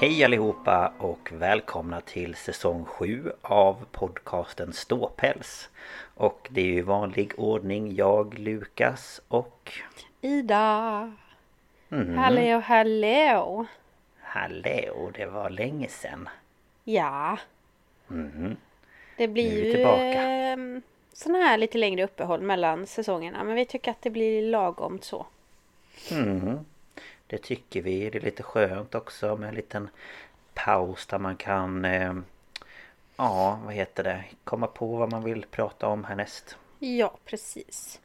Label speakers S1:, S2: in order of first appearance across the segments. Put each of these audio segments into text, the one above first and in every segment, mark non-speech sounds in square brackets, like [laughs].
S1: Hej allihopa och välkomna till säsong 7 av podcasten Ståpäls. Och det är ju i vanlig ordning jag, Lukas och...
S2: Ida!
S1: Mm.
S2: Hallå, hallå!
S1: Hallå, det var länge sedan.
S2: Ja,
S1: Mhm.
S2: det
S1: Nu är
S2: blir
S1: vi
S2: ju
S1: tillbaka.
S2: eh, såna här lite längre uppehåll mellan säsongerna. Men vi tycker att det blir lagom så.
S1: Mhm. Det tycker vi. Det är lite skönt också med en liten paus där man kan... Eh, ja, vad heter det? Komma på vad man vill prata om härnäst.
S2: Ja, precis.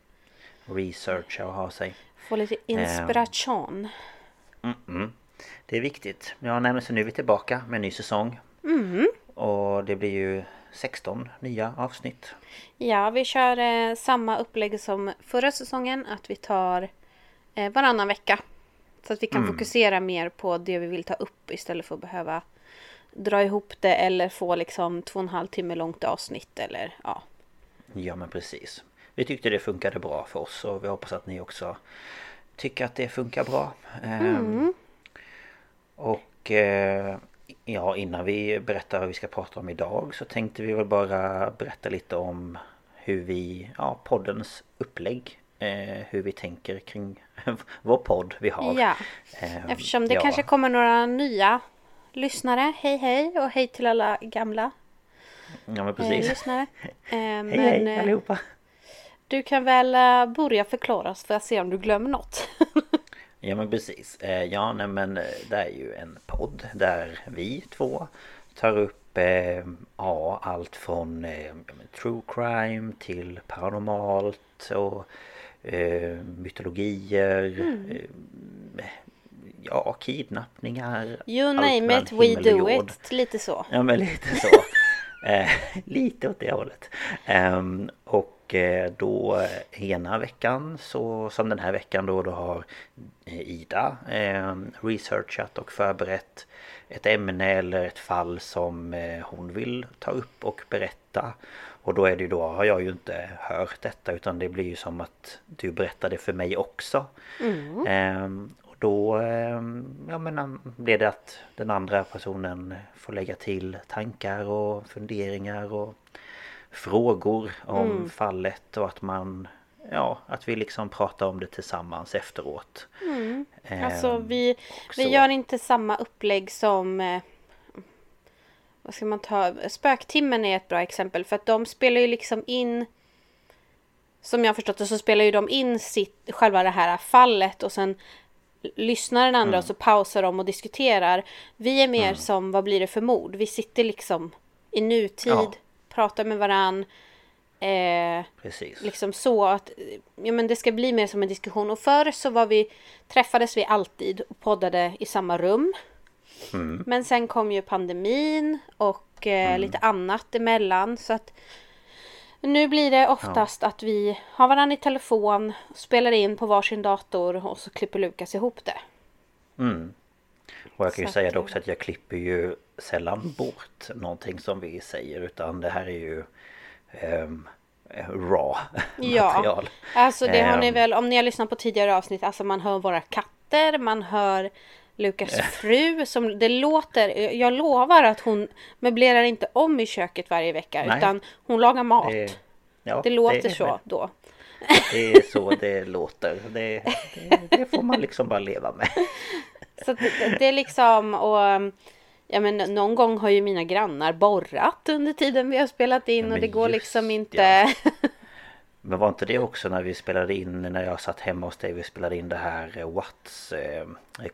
S1: Researcha och ha sig.
S2: Få lite inspiration.
S1: Mm. Det är viktigt. Ja, nej, så nu är vi tillbaka med en ny säsong.
S2: Mm.
S1: Och det blir ju 16 nya avsnitt.
S2: Ja, vi kör eh, samma upplägg som förra säsongen. Att vi tar eh, varannan vecka. Så att vi kan
S1: Mm.
S2: fokusera mer på det vi vill ta upp istället för att behöva dra ihop det eller få liksom två och en halv timme långt avsnitt eller ja.
S1: Ja men precis. Vi tyckte det funkade bra för oss och vi hoppas att ni också tycker att det funkar bra. Ehm, Och eh, ja, innan vi berättar vad vi ska prata om idag så tänkte vi väl bara berätta lite om hur vi, ja poddens upplägg. Eh, hur vi tänker kring [laughs] vår podd vi har.
S2: Ja,
S1: Ehm,
S2: eftersom det
S1: ja.
S2: kanske kommer några nya lyssnare. Hej hej och hej till alla gamla
S1: Ja men
S2: eh,
S1: precis.
S2: lyssnare. [laughs] Eh,
S1: Hej
S2: men
S1: hej
S2: eh,
S1: allihopa.
S2: du kan väl börja förklara får jag se om du glömmer något. [laughs]
S1: Ja men precis. Ja nej men det är ju en podd där vi två tar upp ja, allt från men true crime till paranormalt och mytologier. Eh, ja, kidnappningar.
S2: You name it, we do it. Lite så.
S1: Ja men lite så. [laughs] eh, lite åt det hållet. Ehm, och eh, då eh, ena veckan så som den här veckan då då har eh, Ida eh, researchat och förberett ett ämne eller ett fall som eh, hon vill ta upp och berätta. Och då är det ju då har jag ju inte hört detta utan det blir ju som att du berättade för mig också. Ehm, och då ehm, ja, men, blir det att den andra personen får lägga till tankar och funderingar och frågor om fallet och att man Ja, att vi liksom pratar om det tillsammans efteråt. Ehm,
S2: Alltså vi, vi gör inte samma upplägg som eh, Vad ska man ta? Spöktimmen är ett bra exempel för att de spelar ju liksom in Som jag har förstått det så spelar ju de in sitt, själva det här fallet och sen Lyssnar den andra och så pausar de och diskuterar Vi är mer som vad blir det för mord? Vi sitter liksom i nutid
S1: Ja.
S2: Pratar med varann eh,
S1: Precis.
S2: liksom så att ja, men det ska bli mer som en diskussion. Och förr så var vi, träffades vi alltid och poddade i samma rum.
S1: Mm.
S2: Men sen kom ju pandemin och eh, lite annat emellan så att nu blir det oftast att vi har varandra i telefon, spelar in på varsin dator och så klipper Lukas ihop det.
S1: Mm. Och jag kan ju
S2: Så
S1: säga det också att jag klipper ju sällan bort någonting som vi säger utan det här är ju ehm, raw
S2: Ja,
S1: material.
S2: alltså det har ni
S1: Ehm.
S2: väl, om ni har lyssnat på tidigare avsnitt, alltså man hör våra katter, man hör Lukas fru som det låter, jag lovar att hon möblerar inte om i köket varje vecka
S1: Nej.
S2: utan hon lagar mat.
S1: Det,
S2: Det,
S1: ja,
S2: låter så då.
S1: Det är så det låter. Det, det, det får man liksom bara leva med. [laughs]
S2: Så det, det är liksom och Ja men någon gång har ju mina grannar borrat under tiden vi har spelat in
S1: Ja,
S2: och det går liksom
S1: ja. [laughs] Men var inte det också när vi spelade in, när jag satt hemma hos dig, vi spelade in det här eh, Watts, eh,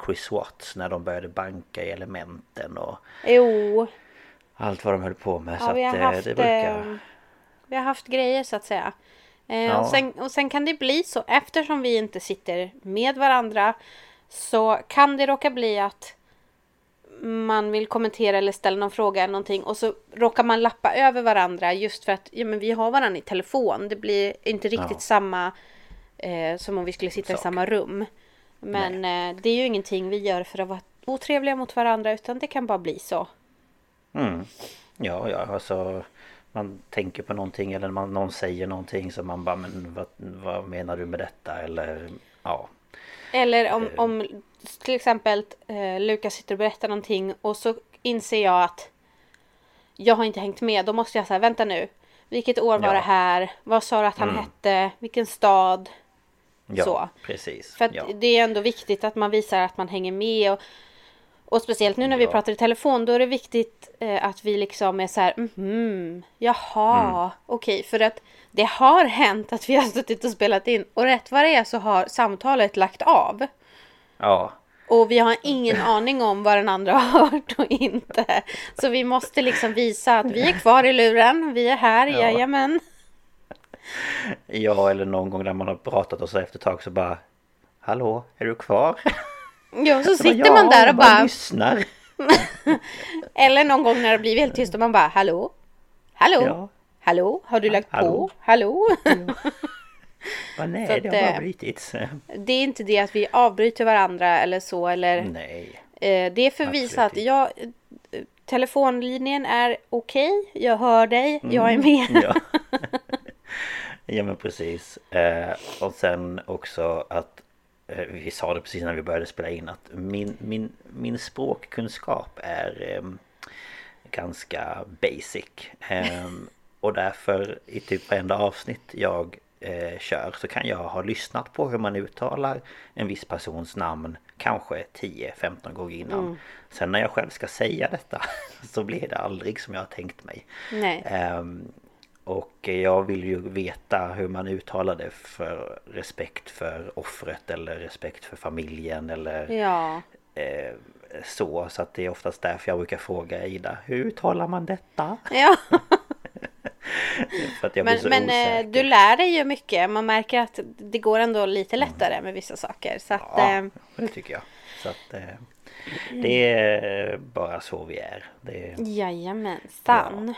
S1: Chris Watts, när de började banka i elementen och
S2: Jo,
S1: allt vad de höll på med.
S2: ja,
S1: så
S2: vi har
S1: att
S2: haft
S1: eh, det brukar...
S2: Vi har haft grejer så att säga.
S1: Ja.
S2: och, sen, och sen kan det bli så eftersom vi inte sitter med varandra så kan det råka bli att man vill kommentera eller ställa någon fråga eller någonting och så råkar man lappa över varandra just för att ja, men vi har varandra i telefon. Det blir inte riktigt
S1: Ja.
S2: samma eh, som om vi skulle sitta i
S1: Sak.
S2: samma rum. Men eh, det är ju ingenting vi gör för att vara otrevliga mot varandra utan det kan bara bli så.
S1: Mm. Ja, ja, alltså man tänker på någonting eller man, någon säger någonting så man bara men vad, vad menar du med detta eller ja.
S2: Eller om, om till exempel eh, Lukas sitter och berättar någonting och så inser jag att jag har inte hängt med. Då måste jag säga vänta nu. Vilket år var
S1: Ja.
S2: det här? Vad sa du att han
S1: Mm.
S2: hette? Vilken stad?
S1: Ja,
S2: Så.
S1: precis.
S2: För
S1: ja.
S2: det är ändå viktigt att man visar att man hänger med. Och, och speciellt nu när vi
S1: Ja.
S2: pratar i telefon då är det viktigt eh, att vi liksom är så här mhm, jaha,
S1: Mm.
S2: okej. För att det har hänt att vi har suttit och spelat in och rätt vad det är så har samtalet lagt av.
S1: ja,
S2: Och vi har ingen [laughs] aning om vad den andra har hört och inte. Så vi måste liksom visa att vi är kvar i luren, vi är här,
S1: Ja.
S2: jajamän.
S1: ja, eller någon gång när man har pratat och så efter ett tag så bara Hallå, är du kvar?
S2: Ja, så [laughs]
S1: Så bara,
S2: sitter
S1: ja,
S2: man där och
S1: jag
S2: bara...
S1: lyssnar. [laughs]
S2: Eller någon gång när det blir helt tyst och man bara hallå? Hallå?
S1: Ja.
S2: Hallå? Har du lagt på?
S1: Hallå?
S2: Hallå? [laughs]
S1: Bara, nej,
S2: Så att,
S1: det har bara
S2: eh. [laughs] Det är inte det att vi avbryter varandra eller så eller
S1: Nej.
S2: eh, Det är för att visa att jag eh, Telefonlinjen är okej, jag hör dig, jag är med.
S1: Mm. Ja. [laughs] ja men precis. Eh, och sen också att eh, vi sa det precis när vi började spela in att min, min, min språkkunskap är ganska basic. Och därför i typ varenda avsnitt jag eh, kör så kan jag ha lyssnat på hur man uttalar en viss persons namn kanske 10-15 gånger innan. Sen när jag själv ska säga detta [laughs] så blir det aldrig som jag har tänkt mig. Ehm, och jag vill ju veta hur man uttalar det för respekt för offret eller respekt för familjen eller
S2: Ja.
S1: eh, så. Så att det är oftast därför jag brukar fråga Ida, hur uttalar man detta?
S2: ja. [laughs] [laughs] Men, men eh, du lär dig ju mycket. Man märker att det går ändå lite lättare med vissa saker. Så att,
S1: Ja,
S2: eh,
S1: det tycker jag. Så att eh, det är bara så vi är. Det,
S2: jajamensan.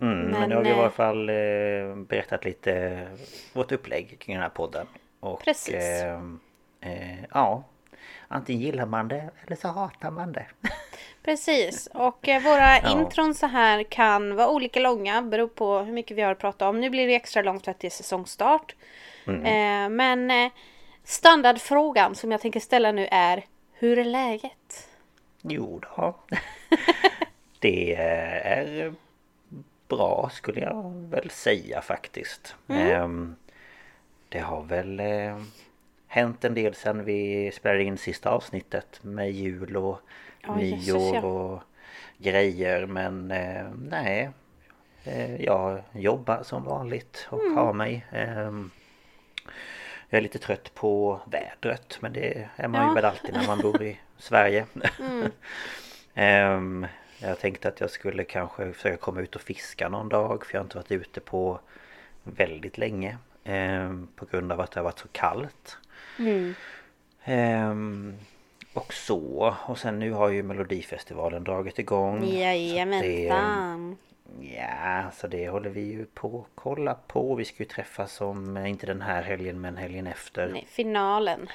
S1: Mm, men,
S2: Men,
S1: nu har vi i alla fall berättat lite vårt upplägg kring den här podden. Och,
S2: Precis.
S1: Eh, eh, ja, antingen gillar man det eller så hatar man det. [laughs]
S2: Precis. Och eh, våra
S1: Ja.
S2: intron så här kan vara olika långa. Beror på hur mycket vi har att prata om. Nu blir det extra långt för att det är säsongstart.
S1: Mm.
S2: Eh, men eh, standardfrågan som jag tänker ställa nu är Hur är läget?
S1: Jo då. [laughs] det är bra skulle jag väl säga faktiskt.
S2: Mm.
S1: Ehm, det har väl hänt en del sen vi spelade in sista avsnittet med jul och
S2: Ja,
S1: nyår
S2: ja.
S1: och grejer men eh, nej. Eh, jag jobbar som vanligt och
S2: Mm.
S1: har mig. Ehm, jag är lite trött på vädret men det är man
S2: Ja.
S1: ju väl alltid när man bor i Sverige.
S2: Mm. [laughs]
S1: Ehm, jag tänkte att jag skulle kanske försöka komma ut och fiska någon dag för jag har inte varit ute på väldigt länge. ehm, på grund av att det har varit så kallt.
S2: Mm.
S1: Och så. Och sen nu har ju Melodifestivalen dragit igång.
S2: Jajamensan.
S1: Ja, så det håller vi ju på att kolla på. Vi ska ju träffas om, eh, inte den här helgen men helgen efter.
S2: Nej, finalen.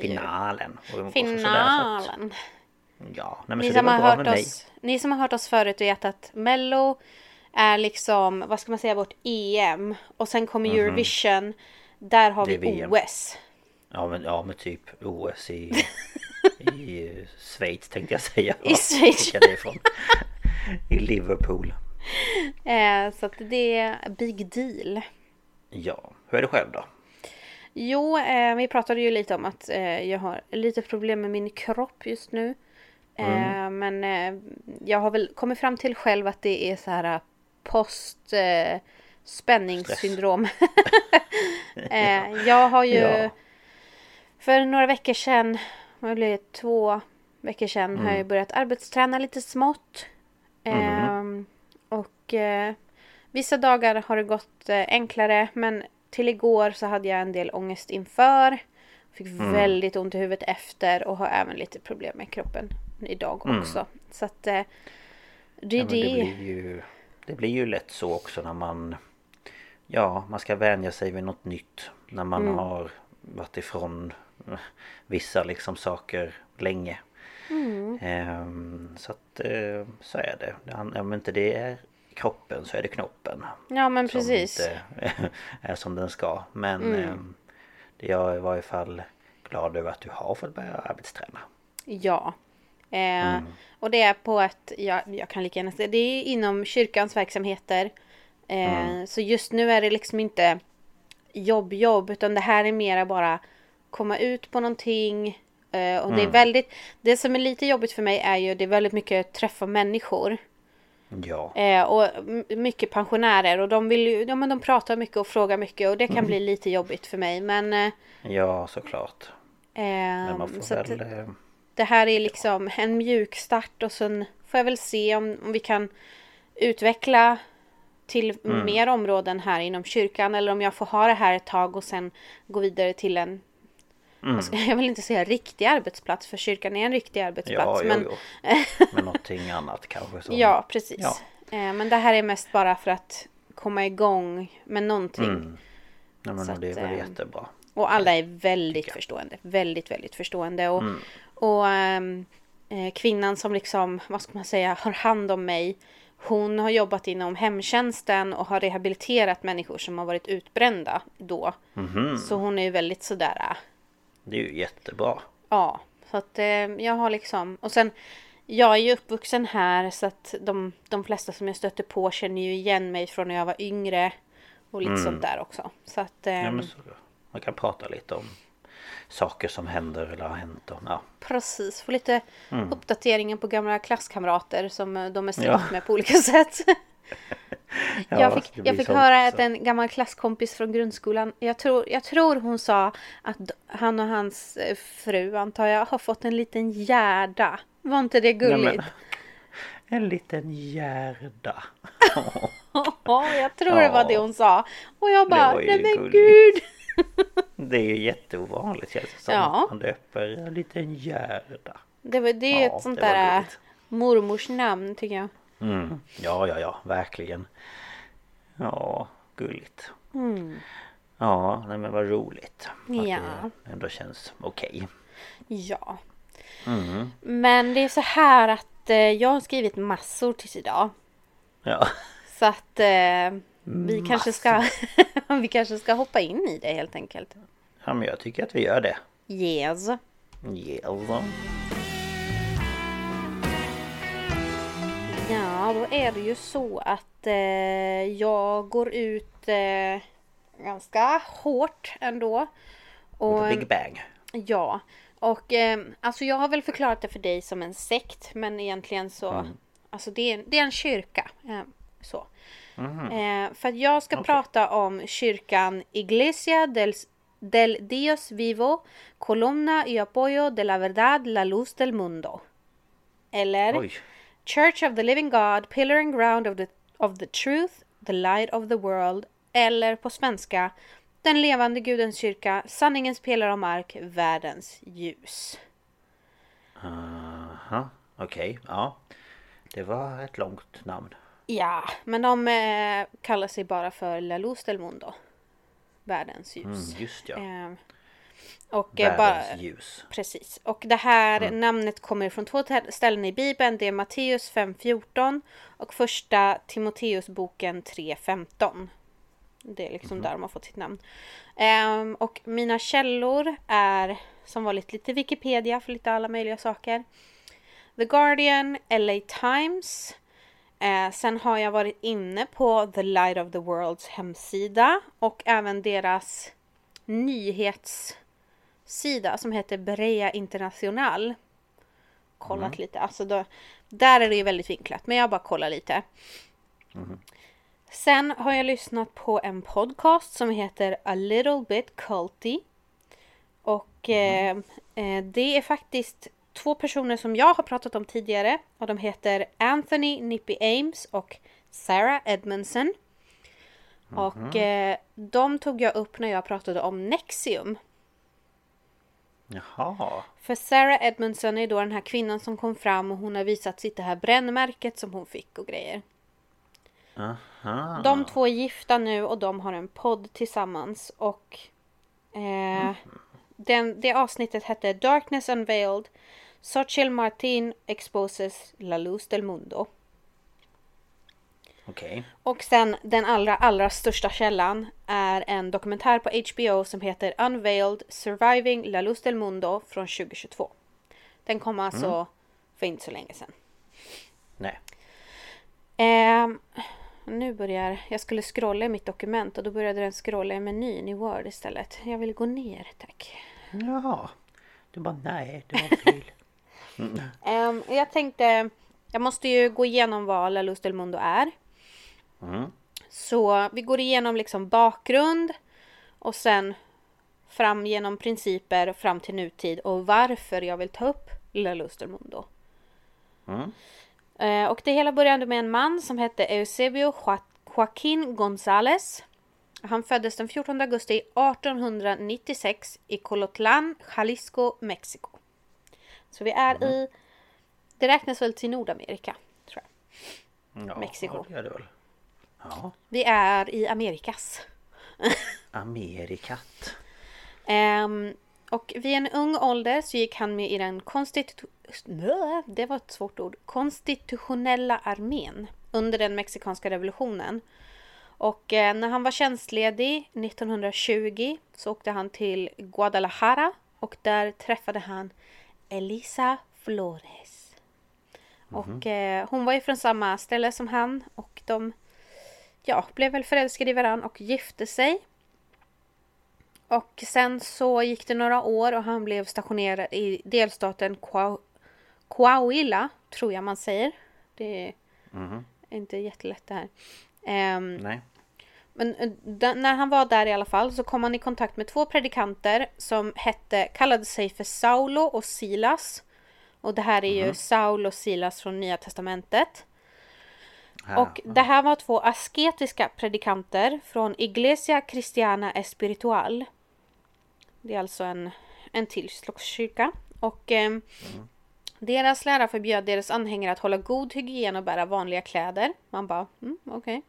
S1: Finalen.
S2: Finalen.
S1: Ja, nej
S2: Ni som, har hört oss, ni som har hört oss förut vet att Mello är liksom, vad ska man säga, vårt EM. Och sen kommer Eurovision. Där har vi
S1: VM.
S2: OS.
S1: Ja men, ja men typ OS i, [laughs] i Schweiz tänkte jag säga.
S2: I Schweiz.
S1: I Liverpool.
S2: Eh, så att det är big deal.
S1: Ja, hur är det själv då?
S2: Jo, eh, vi pratade ju lite om att eh, jag har lite problem med min kropp just nu. Eh, men eh, jag har väl kommit fram till själv att det är så här post eh, spänningssyndrom. [laughs] eh, jag har ju
S1: Ja.
S2: för några veckor sedan, vad blir det, två veckor sedan har jag börjat arbetsträna lite smått. Ehm, och eh, vissa dagar har det gått eh, enklare men till igår så hade jag en del ångest inför. Fick väldigt ont i huvudet efter och har även lite problem med kroppen idag också. Så att eh, det är
S1: Ja, det
S2: det.
S1: blir ju Det blir ju lätt så också när man Ja, man ska vänja sig vid något nytt När man
S2: Mm.
S1: har varit ifrån eh, Vissa liksom saker länge
S2: Mm.
S1: Ehm, Så att eh, så är det han- Om inte det är kroppen så är det knoppen
S2: Ja men
S1: som
S2: precis.
S1: inte [laughs] är som den ska Men
S2: Mm.
S1: det Jag är i varje fall glad över att du har fått börja arbetsträna
S2: Ja. Eh,
S1: Mm.
S2: Och det är på att, jag, jag kan lika gärna säga, det är inom kyrkans verksamheter. Eh,
S1: Mm.
S2: Så just nu är det liksom inte jobb, jobb, utan det här är mera bara komma ut på någonting. Eh, och
S1: Mm.
S2: det är väldigt, det som är lite jobbigt för mig är ju, det är väldigt mycket träffa människor.
S1: Ja,
S2: Eh, och mycket pensionärer och de vill ju, ja men de pratar mycket och frågar mycket och det kan bli lite jobbigt för mig. Men eh,
S1: ja såklart Men man
S2: eh,
S1: får väl eh,
S2: det här är liksom en mjuk start och sen får jag väl se om, om vi kan utveckla till
S1: Mm.
S2: mer områden här inom kyrkan eller om jag får ha det här ett tag och sen gå vidare till en
S1: Mm.
S2: jag, ska, jag vill inte säga riktig arbetsplats för kyrkan är en riktig arbetsplats.
S1: Ja,
S2: men,
S1: jo, jo. [laughs] Men någonting annat kanske som...
S2: ja precis.
S1: Ja.
S2: Eh, men det här är mest bara för att komma igång med någonting.
S1: Mm. Nej, men
S2: Så
S1: det är
S2: att,
S1: väl
S2: eh,
S1: jättebra.
S2: Och alla är väldigt förstående. Väldigt, väldigt förstående. Och,
S1: Mm.
S2: och eh, kvinnan som liksom, vad ska man säga, har hand om mig. Hon har jobbat inom hemtjänsten och har rehabiliterat människor som har varit utbrända då.
S1: Mhm.
S2: Så hon är ju väldigt sådär,
S1: Det är ju jättebra.
S2: ja. Så att eh, jag har liksom, och sen jag är ju uppvuxen här så att de, de flesta som jag stöter på känner ju igen mig från när jag var yngre. Och lite sånt där också. Så att,
S1: Mm. Ja,
S2: ehm,
S1: men så, man kan prata lite om saker som händer eller har hänt. Och, ja.
S2: Precis, få lite
S1: Mm.
S2: uppdateringen på gamla klasskamrater som eh, de är släkt
S1: Ja.
S2: med på olika [laughs] sätt. [laughs]
S1: Ja,
S2: jag fick, jag fick höra
S1: också.
S2: att en gammal klasskompis från grundskolan, jag tror, jag tror hon sa att han och hans eh, fru, antar jag, har fått en liten gärda. Var inte det
S1: Nej,
S2: gulligt?
S1: men, [laughs] en liten gärda. [laughs]
S2: Ja, jag tror det var det hon sa. Och jag bara, nej men
S1: gulligt.
S2: gud.
S1: Det är ju jätteovanligt känns det som.
S2: Ja.
S1: Man döper en liten gärda.
S2: Det, var, det är
S1: Ja,
S2: ett sånt där mormors namn tycker jag.
S1: Mm. Ja, ja, ja, verkligen. Ja, gulligt. Ja, nej men vad roligt. Att
S2: Mm. Ja.
S1: det ändå känns okej.
S2: Ja.
S1: Mm.
S2: Men det är så här att eh, jag har skrivit massor tills idag.
S1: Ja.
S2: Så att eh, vi, kanske ska, [laughs] vi kanske ska hoppa in i det helt enkelt.
S1: ja, men jag tycker att vi gör det.
S2: Yes.
S1: Yes.
S2: Ja, då är det ju så att eh, jag går ut eh, ganska hårt ändå. Och,
S1: Big bang.
S2: Ja, och eh, alltså jag har väl förklarat det för dig som en sekt, men egentligen så, alltså det är, det är en kyrka. Eh, så. Eh, för att jag ska prata om kyrkan Iglesia del, del Dios Vivo, Columna y Apoyo de la Verdad, la Luz del Mundo. Eller
S1: Oj.
S2: Church of the Living God, Pillar and Ground of the, of the Truth, the Light of the World. Eller på svenska Den levande Gudens kyrka, sanningens pelare och mark, världens ljus.
S1: Aha, okej. Ja. Det var ett långt namn.
S2: Ja, men de eh, kallar sig bara för La Luz del Mundo. Världens ljus.
S1: Mm, just ja.
S2: Eh, och eh, bara,
S1: Världens ljus.
S2: precis. Och det här namnet kommer från två ställen i Bibeln. Det är Matteus 5.14 och första Timoteusboken 3.15. Det är liksom där de har fått sitt namn. Ehm, och mina källor är som vanligt lite Wikipedia för lite alla möjliga saker. The Guardian, LA Times. Eh, sen har jag varit inne på The Light of the Worlds hemsida och även deras nyhetssida som heter Brea International. Kollat lite, alltså då, där är det ju väldigt vinklat men jag bara kollar lite. Sen har jag lyssnat på en podcast som heter A Little Bit Culty. Och eh, eh, det är faktiskt två personer som jag har pratat om tidigare. Och de heter Anthony Nippy Ames och Sarah Edmondson. Och eh, de tog jag upp när jag pratade om Nexium.
S1: Jaha.
S2: För Sarah Edmondson är då den här kvinnan som kom fram och hon har visat sitt det här brännmärket som hon fick och grejer.
S1: Aha.
S2: De två är gifta nu och de har en podd tillsammans och eh, den, det avsnittet hette Darkness Unveiled Xochitl Martin exposes La Luz del Mundo.
S1: Okej.
S2: Och sen den allra, allra största källan är en dokumentär på HBO som heter Unveiled Surviving La Luz del Mundo från 2022. Den kom alltså för inte så länge sedan.
S1: Nej.
S2: Ehm, nu börjar, jag skulle scrolla i mitt dokument och då började den scrolla i menyn i Word istället. Jag vill gå ner tack.
S1: Jaha. Du bara nej, det var fel. [laughs]
S2: Ehm, jag tänkte, jag måste ju gå igenom vad La Luz del Mundo är.
S1: Mm.
S2: Så vi går igenom liksom bakgrund och sen fram genom principer fram till nutid och varför jag vill ta upp La Luz del Mundo.
S1: Mm.
S2: Eh, Och det hela började med en man som hette Eusebio Jo- Joaquin González. Han föddes den 14 augusti 1896 i Colotlan, Jalisco, Mexiko. Så vi är i... Det räknas väl till Nordamerika, tror jag.
S1: Ja,
S2: Mexiko.
S1: det gör det väl. Ja.
S2: Vi är i Amerikas.
S1: Amerikat.
S2: Ehm, och vid en ung ålder så gick han med i den konstitu- det var ett svårt ord. konstitutionella armén under den mexikanska revolutionen. Och eh, när han var tjänstledig 1920 så åkte han till Guadalajara och där träffade han Elisa Flores. Och eh, hon var ju från samma ställe som han och de ja, blev väl förälskade i varandra och gifte sig. Och sen så gick det några år och han blev stationerad i delstaten Coa- Coahuila, tror jag man säger. Det är
S1: Mhm.
S2: inte jättelätt det här. Ehm,
S1: Nej.
S2: men eh, när han var där i alla fall så kom han i kontakt med två predikanter som hette, kallade sig för Saulo och Silas. Och det här är ju Saul och Silas från Nya Testamentet. Och det här var två asketiska predikanter från Iglesia Christiana Espiritual. Det är alltså en, en till slags kyrka. Och ehm, deras lära förbjöd deras anhängare att hålla god hygien och bära vanliga kläder. Man bara, mm, okej.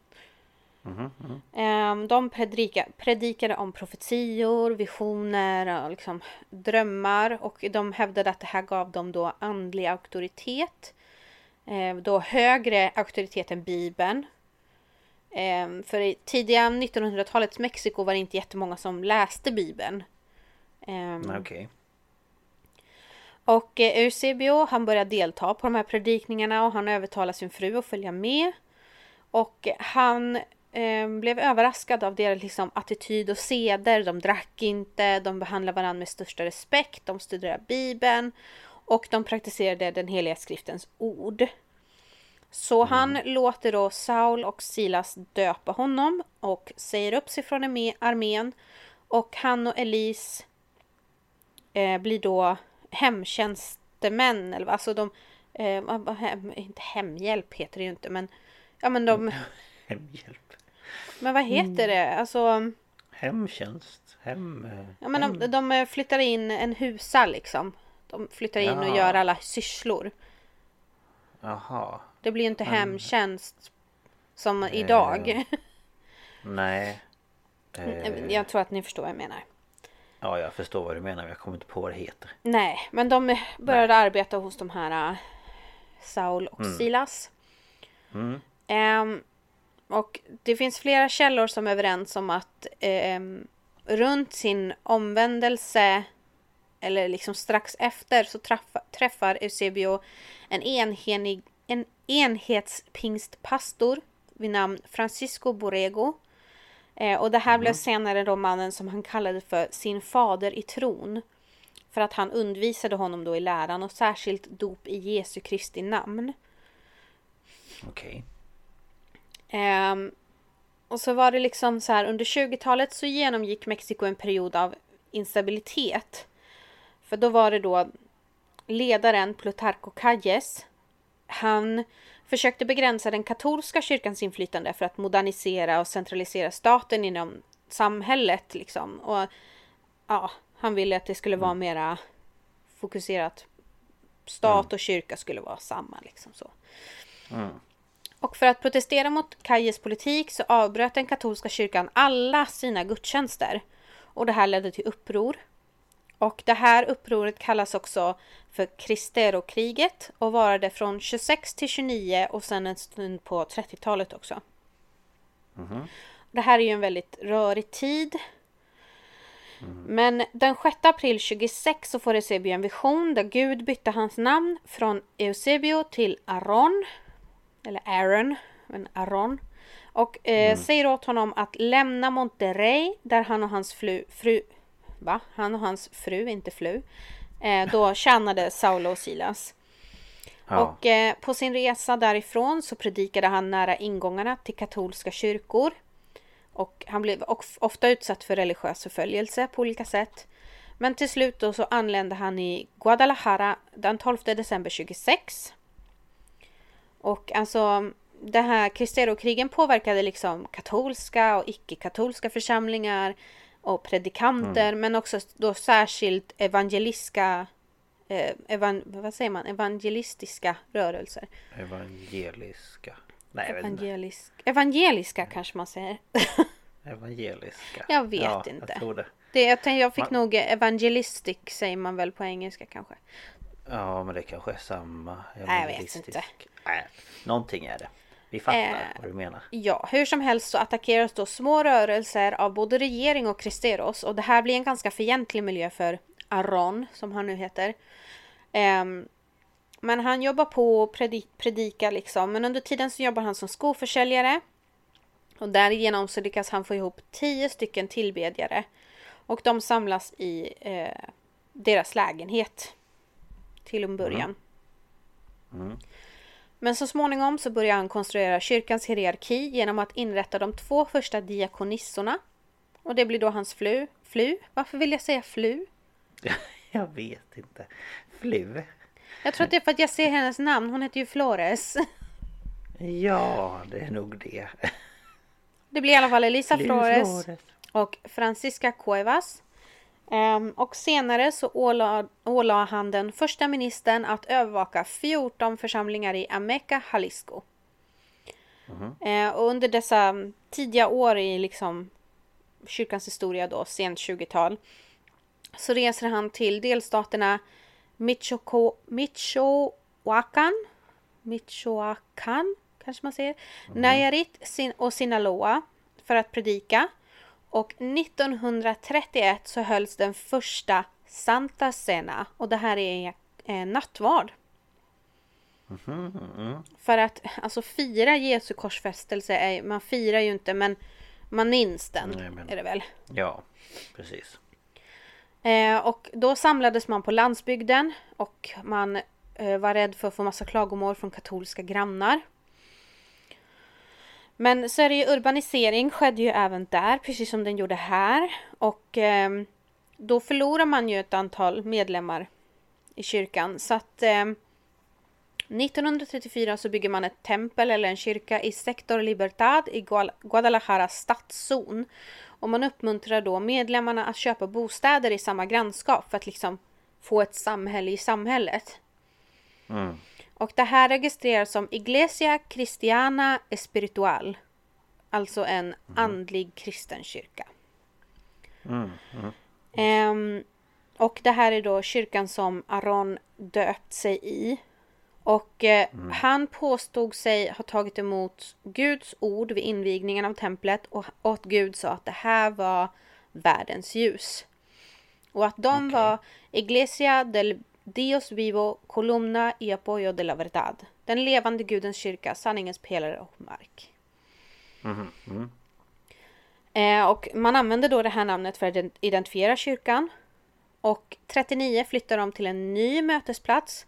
S2: Ehm, De predika, predikade om profetior, visioner och liksom drömmar och de hävdade att det här gav dem då andlig auktoritet. Ehm, Då högre auktoritet än Bibeln. Ehm, För i tidiga 1900-talets Mexiko var det inte jättemånga som läste Bibeln. Ehm,
S1: Okej.
S2: och eh, Eusebio han började delta på de här predikningarna och han övertalade sin fru att följa med. Och han eh, blev överraskad av deras liksom, attityd och seder. De drack inte, de behandlade varandra med största respekt, de studerade Bibeln och de praktiserade den heliga skriftens ord. Så han låter då Saul och Silas döpa honom och säger upp sig från armé- armén. Och han och Elise eh, blir då hemtjänstemän. Eller, alltså de, eh, hem, inte hemhjälp heter det ju inte men Ja men de, [laughs]
S1: Hemhjälp.
S2: men vad heter det? Alltså,
S1: Hemtjänst. Hem... eh,
S2: ja men
S1: hem.
S2: de, de flyttar in en husa liksom. De flyttar in och
S1: Ja.
S2: gör alla sysslor.
S1: Jaha.
S2: Det blir ju inte hemtjänst som idag. [laughs]
S1: Nej. Eh,
S2: Jag tror att ni förstår vad jag menar.
S1: ja, jag förstår vad du menar men jag kommer inte på vad det heter.
S2: Nej, men de började arbeta hos de här äh, Saul och Silas. Ehm, och det finns flera källor som är överens om att ehm, runt sin omvändelse eller liksom strax efter så träffa, träffar Eusebio en, enhenig, en enhetspingstpastor vid namn Francisco Borrego. Eh, och det här blev senare då mannen som han kallade för sin fader i tron. För att han undervisade honom då i läran och särskilt dop i Jesu Kristi namn.
S1: Okej.
S2: Ehm, och så var det liksom så här under 20-talet så genomgick Mexiko en period av instabilitet. För då var det då ledaren Plutarco Calles. Han försökte begränsa den katolska kyrkans inflytande för att modernisera och centralisera staten inom samhället liksom. Och ja, han ville att det skulle vara mera fokuserat. Stat och kyrka skulle vara samma liksom så. Och för att protestera mot Kajes politik så avbröt den katolska kyrkan alla sina gudstjänster. Och det här ledde till uppror. Och det här upproret kallas också för Kristerokriget och varade från 26 till 29 och sen en stund på 30-talet också. Det här är ju en väldigt rörig tid. Men den 6 april 26 så får Eusebio en vision där Gud bytte hans namn från Eusebio till Aron. Eller Aaron, men Aron. Och eh, säger åt honom att lämna Monterrey där han och hans flu, fru, va? Han och hans fru, inte flu, eh, då tjänade Saulo och Silas.
S1: Ja.
S2: Och eh, på sin resa därifrån så predikade han nära ingångarna till katolska kyrkor. Och han blev of- ofta utsatt för religiös förföljelse på olika sätt. Men till slut då så anlände han i Guadalajara den 12 december 26. Och alltså det här Kristerokrigen påverkade liksom katolska och icke-katolska församlingar och predikanter men också då särskilt evangeliska eh, evan, vad säger man? evangelistiska rörelser.
S1: Evangeliska. Nej.
S2: Evangelisk, evangeliska kanske man säger. [laughs]
S1: Evangeliska.
S2: Jag vet
S1: ja,
S2: inte.
S1: Jag tror det.
S2: Det, jag, tänkte, jag fick
S1: Man-
S2: nog evangelistic säger man väl på engelska kanske.
S1: Ja, men det kanske är samma.
S2: jag vet inte.
S1: Nej, någonting är det. Vi fattar
S2: Eh,
S1: vad du menar.
S2: Ja, hur som helst så attackeras då små rörelser av både regering och Kristeros och det här blir en ganska fientlig miljö för Aron, som han nu heter. Ehm, men han jobbar på och predi- predikar liksom, men under tiden så jobbar han som skoförsäljare. Och därigenom så lyckas han få ihop tio stycken tillbedjare. Och de samlas i eh, deras lägenhet. Till en början. Men så småningom så börjar han konstruera kyrkans hierarki genom att inrätta de två första diakonissorna. Och det blir då hans flu. Flu? Varför vill jag säga flu? [laughs]
S1: Jag vet inte. Flu?
S2: Jag tror att det är för att jag ser hennes namn. Hon heter ju Flores. [laughs]
S1: Ja, det är nog det.
S2: Det blir i alla fall Elisa Flores
S1: Flores.
S2: och Francisca Cuevas. Ehm, och senare så ålade, ålade han den första ministern att övervaka 14 församlingar i Ameca, Jalisco. Eh, och under dessa tidiga år i liksom kyrkans historia då, sent 20-tal, så reser han till delstaterna Michoaco, Michoacan, Michoacan kanske man säger, Nayarit Sin- och Sinaloa för att predika. Och 1931 så hölls den första Santa Cena och det här är eh, nattvard. För att alltså fira Jesu korsfästelse, är, man firar ju inte men man minns den
S1: Nej, men-
S2: är det väl.
S1: Ja, precis.
S2: Eh, och då samlades man på landsbygden och man eh, var rädd för att få massa klagomål från katolska grannar. Men så är det ju urbanisering skedde ju även där, precis som den gjorde här. Och eh, då förlorar man ju ett antal medlemmar i kyrkan. Så att eh, 1934 så bygger man ett tempel eller en kyrka i Sector Libertad i Guadalajara stadszon. Och man uppmuntrar då medlemmarna att köpa bostäder i samma grannskap för att liksom få ett samhälle i samhället. Mm. Och det här registreras som Iglesia Cristiana Espiritual. Alltså en andlig kristen kyrka. Ehm, och det här är då kyrkan som Aron döpt sig i. Och eh, han påstod sig ha tagit emot Guds ord vid invigningen av templet och, och att Gud sa att det här var världens ljus. Och att de var Iglesia del Dios vivo columna y apoyo de la verdad. Den levande gudens kyrka, sanningens pelare och mark. Eh, och man använder då det här namnet för att ident- identifiera kyrkan. Och 39 flyttar de till en ny mötesplats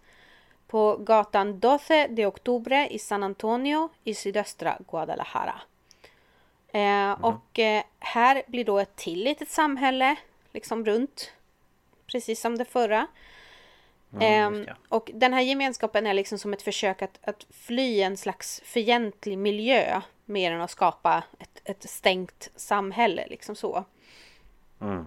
S2: på gatan 12 de Octubre i San Antonio i sydöstra Guadalajara. Eh, Och eh, här blir då ett till litet samhälle liksom runt, precis som det förra. Ehm,
S1: just det.
S2: och den här gemenskapen är liksom som ett försök att, att fly en slags fientlig miljö mer än att skapa ett, ett stängt samhälle liksom så.
S1: Mm.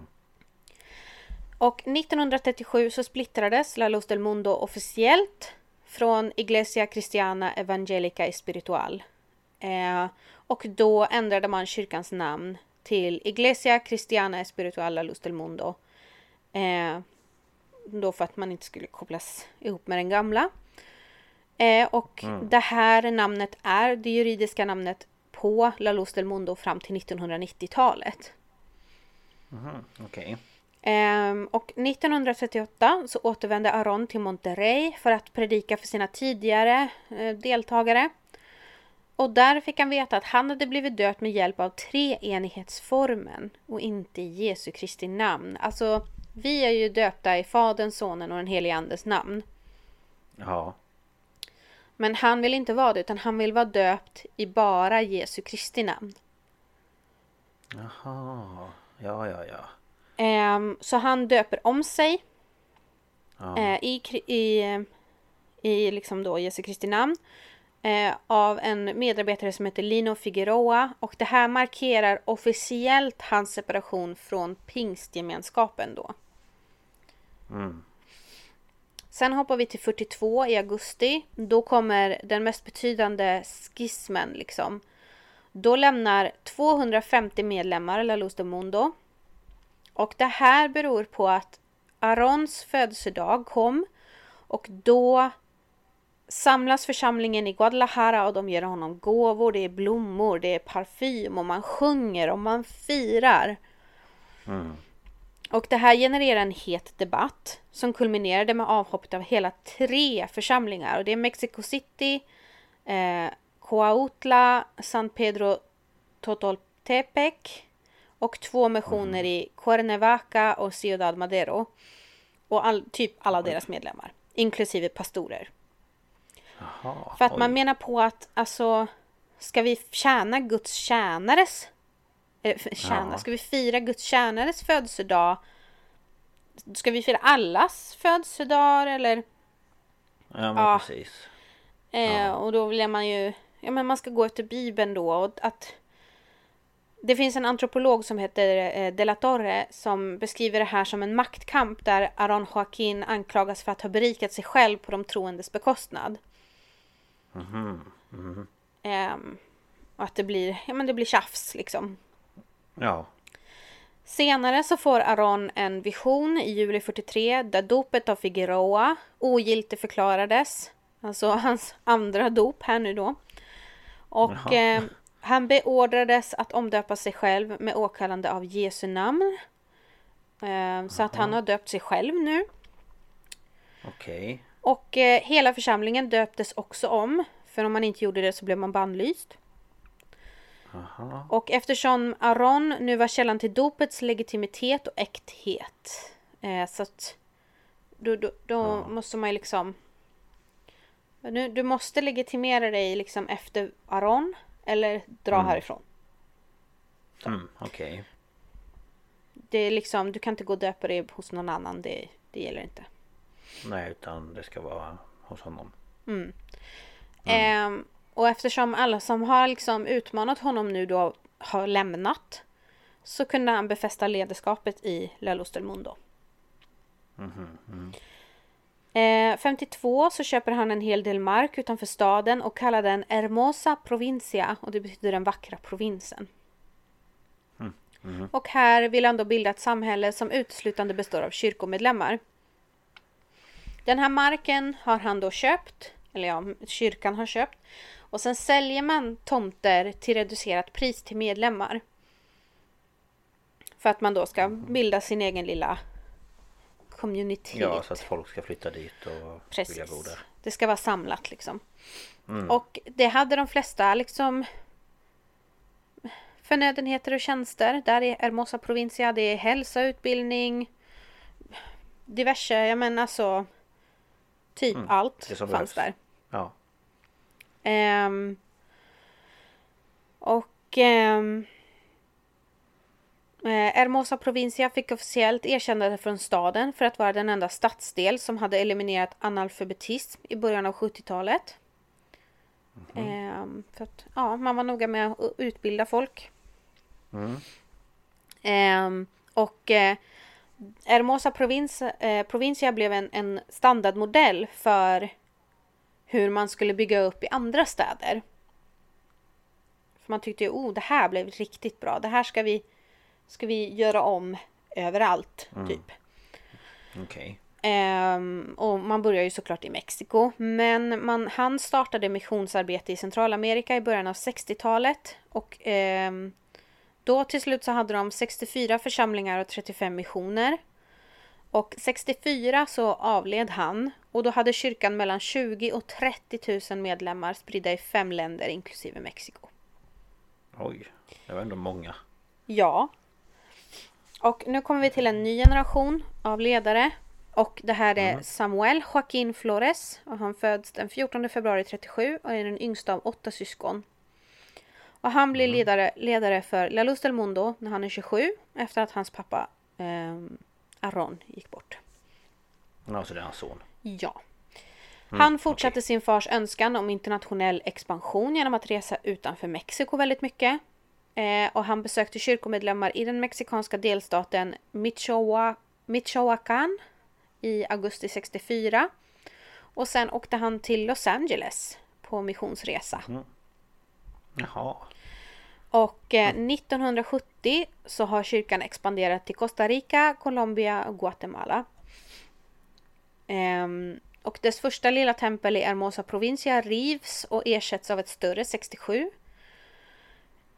S2: Och 1937 så splittrades La Luz del Mundo officiellt från Iglesia Cristiana Evangelica Espiritual. Eh, och då ändrade man kyrkans namn till Iglesia Cristiana Espiritual La Luz del Mundo. Eh, då för att man inte skulle kopplas ihop med den gamla. Eh, och det här namnet är det juridiska namnet på La Luz del Mundo fram till 1990-talet.
S1: Okej.
S2: Ehm, och 1938 så återvände Aron till Monterrey för att predika för sina tidigare eh, deltagare. Och där fick han veta att han hade blivit döpt med hjälp av treenighetsformen och inte i Jesu Kristi namn. Alltså, vi är ju döpta i Faderns, Sonen och den helige Andes namn.
S1: Ja.
S2: Men han vill inte vara det, utan han vill vara döpt i bara Jesu Kristi namn.
S1: Jaha. Ja, ja, ja.
S2: Ehm, så han döper om sig
S1: Ja.
S2: eh, i, i, i liksom då Jesu Kristi namn eh, av en medarbetare som heter Lino Figueroa och det här markerar officiellt hans separation från pingstgemenskapen då.
S1: Mm.
S2: Sen hoppar vi till 42 i augusti. Då kommer den mest betydande skismen liksom. Då lämnar 250 medlemmar La Luz del Mundo. Och det här beror på att Arons födelsedag kom och då samlas församlingen i Guadalajara och de ger honom gåvor, det är blommor, det är parfym och man sjunger och man firar. Och det här genererar en het debatt som kulminerade med avhoppet av hela tre församlingar. Och det är Mexico City, eh, Coautla, San Pedro Totoltepec och två missioner i Cuernavaca och Ciudad Madero. Och all, typ alla deras medlemmar, inklusive pastorer.
S1: Jaha.
S2: För att man menar på att alltså, ska vi tjäna Guds tjänares eh,
S1: Ja.
S2: ska vi fira Guds tjänares födelsedag? Ska vi fira allas födelsedagar eller?
S1: Ja, men
S2: Ja.
S1: precis.
S2: Eh, och då vill man ju, ja men man ska gå efter Bibeln då och att det finns en antropolog som heter eh, De la Torre som beskriver det här som en maktkamp där Aron Joaquin anklagas för att ha berikat sig själv på de troendes bekostnad. Ehm, och att det blir, ja men det blir tjafs liksom.
S1: Ja.
S2: Senare så får Aron en vision i juli 43 där dopet av Figueroa ogiltigförklarades. Alltså [laughs] hans andra dop här nu då. Och eh, han beordrades att omdöpa sig själv med åkallande av Jesu namn. Eh, så att han har döpt sig själv nu.
S1: Okej.
S2: Och eh, hela församlingen döptes också om. För om man inte gjorde det så blev man bannlyst.
S1: Jaha.
S2: Och eftersom Aron nu var källan till dopets legitimitet och äkthet. Eh, så att då, då, då måste man ju liksom... Nu, du måste legitimera dig liksom efter Aron eller dra härifrån.
S1: Mm, Okej.
S2: Det är liksom, du kan inte gå och döpa dig hos någon annan. Det, det gäller inte.
S1: Nej, utan det ska vara hos honom.
S2: Ehm, och eftersom alla som har liksom utmanat honom nu då har lämnat. Så kunde han befästa ledarskapet i La Luz del Mundo. Eh, 52 så köper han en hel del mark utanför staden och kallar den Hermosa Provincia och det betyder den vackra provinsen. Och här vill han då bilda ett samhälle som uteslutande består av kyrkomedlemmar. Den här marken har han då köpt, eller ja, kyrkan har köpt. Och sen säljer man tomter till reducerat pris till medlemmar. För att man då ska bilda sin egen lilla community.
S1: Ja, så att folk ska flytta dit och vilja bo
S2: Precis.
S1: där.
S2: Det ska vara samlat liksom. Och det hade de flesta liksom förnödenheter och tjänster. Där är Hermosa Provincia. Det är hälsa, utbildning, diverse, jag menar alltså typ allt
S1: det som
S2: fanns
S1: behövs.
S2: där.
S1: Ja.
S2: Ehm, och eh, Hermosa Provincia fick officiellt erkännande från staden för att vara den enda stadsdel som hade eliminerat analfabetism i början av 70-talet. Ehm, för att ja, man var noga med att utbilda folk. Ehm, och eh, Hermosa Provins, eh, Provincia blev en, en standardmodell för hur man skulle bygga upp i andra städer. För man tyckte ju, oh det här blev riktigt bra. Det här ska vi, ska vi göra om överallt, typ.
S1: Okej.
S2: Ehm, och man börjar ju såklart i Mexiko. Men man, han startade missionsarbete i Centralamerika i början av 60-talet. Och ehm, då till slut så hade de 64 församlingar och 35 missioner. Och 64 så avled han och då hade kyrkan mellan 20 och 30 000 medlemmar spridda i fem länder inklusive Mexiko.
S1: Oj, det var ändå många.
S2: Ja. Och nu kommer vi till en ny generation av ledare. Och det här är Samuel Joaquin Flores. Och han föds den 14 februari 37 och är den yngsta av åtta syskon. Och han blir ledare, ledare för La Luz del Mundo när han är 27 efter att hans pappa eh, Aron gick bort.
S1: Alltså det är hans son.
S2: Ja. Han fortsatte sin fars önskan om internationell expansion genom att resa utanför Mexiko väldigt mycket. Eh, och han besökte kyrkomedlemmar i den mexikanska delstaten Michoa- Michoacán i augusti 64. Och sen åkte han till Los Angeles på missionsresa.
S1: Jaha.
S2: Och eh, 1970 så har kyrkan expanderat till Costa Rica, Colombia och Guatemala. Ehm, och dess första lilla tempel i Hermosa Provincia rivs och ersätts av ett större 67.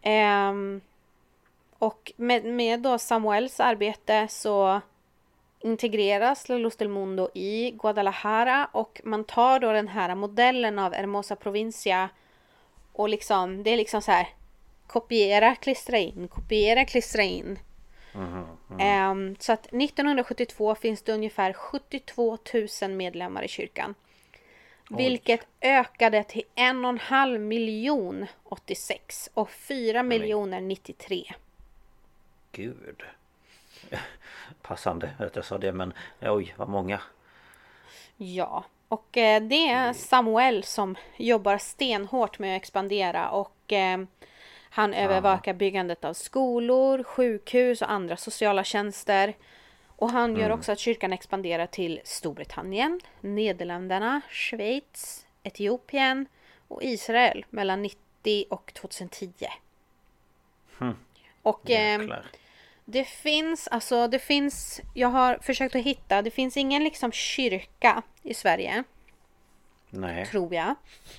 S2: Ehm, och med, med då Samuels arbete så integreras La Luz del Mundo i Guadalajara och man tar då den här modellen av Hermosa Provincia och liksom, det är liksom så här kopiera, klistra in, kopiera, klistra in. Ehm, så att 1972 finns det ungefär 72 000 medlemmar i kyrkan. Vilket ökade till en och en halv miljon 86 och 4 miljoner 93.
S1: Gud. [laughs] Passande att jag sa det men oj vad många.
S2: Ja, och eh, det är Samuel som jobbar stenhårt med att expandera och eh, han övervakar byggandet av skolor, sjukhus och andra sociala tjänster. Och han gör också att kyrkan expanderar till Storbritannien, Nederländerna, Schweiz, Etiopien och Israel mellan 90 och 2010. Och eh, det finns, alltså det finns, jag har försökt att hitta, det finns ingen liksom kyrka i Sverige,
S1: Nej.
S2: tror jag.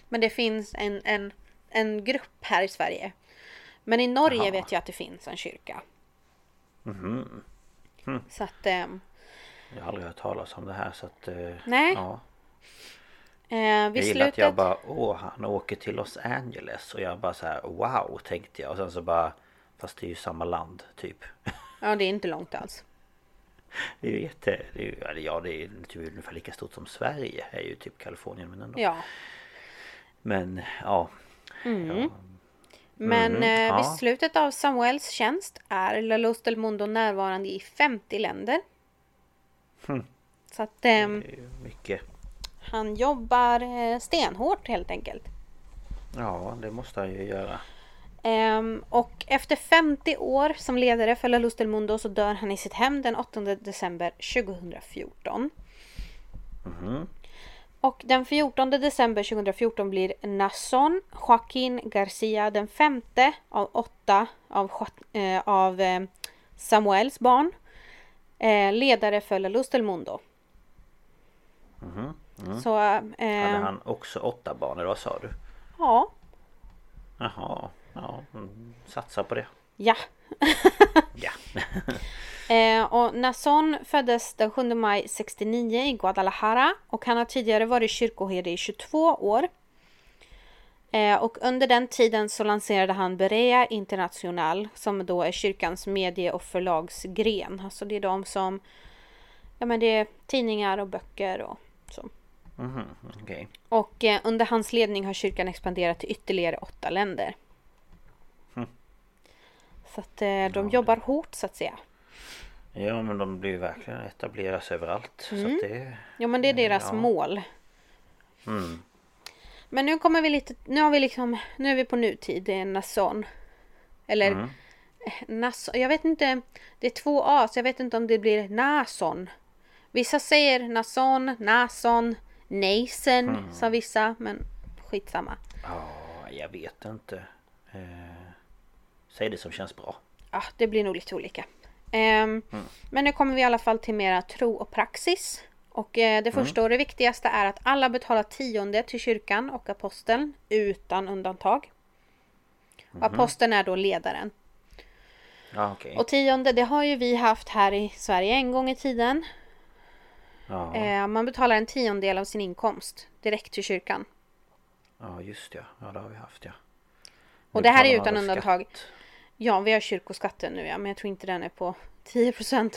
S2: Men det finns en, en, en grupp här i Sverige. Men i Norge
S1: Jaha.
S2: vet jag att det finns en kyrka.
S1: Mhm.
S2: Så att, ehm,
S1: Jag har aldrig hört talas om det här så att... eh,
S2: Nej.
S1: Ja.
S2: eh,
S1: Jag gillar att
S2: slutet...
S1: jag bara åh han åker till Los Angeles och jag bara så här wow tänkte jag och sen så bara Fast det är ju samma land typ.
S2: Ja, det är inte långt alls. [laughs]
S1: Det är ju jätte... Det är ja det är typ ungefär lika stort som Sverige är ju typ Kalifornien men ändå.
S2: Ja.
S1: Men ja. ja.
S2: Men
S1: Mhm,
S2: eh, vid slutet av Samuels tjänst är La Luz del Mundo närvarande i 50 länder.
S1: Hm.
S2: Så att
S1: ju mycket.
S2: han jobbar eh, stenhårt helt enkelt.
S1: Ja det måste han ju göra.
S2: Ehm, och efter 50 år som ledare för La Luz del Mundo så dör han i sitt hem den 8 december 2014. Och den 14 december 2014 blir Nasson Joaquin Garcia den femte av åtta av, eh, av eh, Samuels barn. Eh, ledare för La Luz del Mundo. Så,
S1: Hade
S2: eh,
S1: han också åtta barn eller vad sa du?
S2: ja.
S1: Jaha, ja, mm, satsa på det.
S2: Ja.
S1: Ja. [laughs]
S2: Eh, och Nasson föddes den 7 maj 69 i Guadalajara och han har tidigare varit kyrkoherde i 22 år. Eh, och under den tiden så lanserade han Berea International som då är kyrkans medie och förlagsgren. Alltså det är de som, ja men det är tidningar och böcker och så.
S1: Mhm, Okej.
S2: Och eh, under hans ledning har kyrkan expanderat till ytterligare åtta länder. Så att eh, de jobbar hårt så att säga.
S1: Ja men de blir ju verkligen etableras överallt. Så
S2: Mm.
S1: att det...
S2: Ja men det är deras
S1: Ja.
S2: mål.
S1: Mm.
S2: Men nu kommer vi lite, nu har vi liksom, nu är vi på nutid, det är Nasson. Eller
S1: Mm.
S2: Nasson, jag vet inte, det är två A så jag vet inte om det blir Nason. Vissa säger Nasson, Nason, Nason
S1: Mm.
S2: sa vissa, men skitsamma.
S1: Ja, jag vet inte. Eh, säg det som känns bra.
S2: Ja, det blir nog lite olika. Ehm, Men nu kommer vi i alla fall till mera tro och praxis. Och eh, det första och det viktigaste är att alla betalar tionde till kyrkan och aposteln utan undantag. Och aposteln är då ledaren.
S1: Ja okej.
S2: Och tionde, det har ju vi haft här i Sverige en gång i tiden.
S1: Ja,
S2: Eh, man betalar en tiondel av sin inkomst direkt till kyrkan.
S1: ja just det. Ja det har vi haft ja.
S2: Och
S1: Nu
S2: det här är utan undantag.
S1: skatt.
S2: Ja, vi har kyrkoskatten nu ja, men jag tror inte den är på 10%.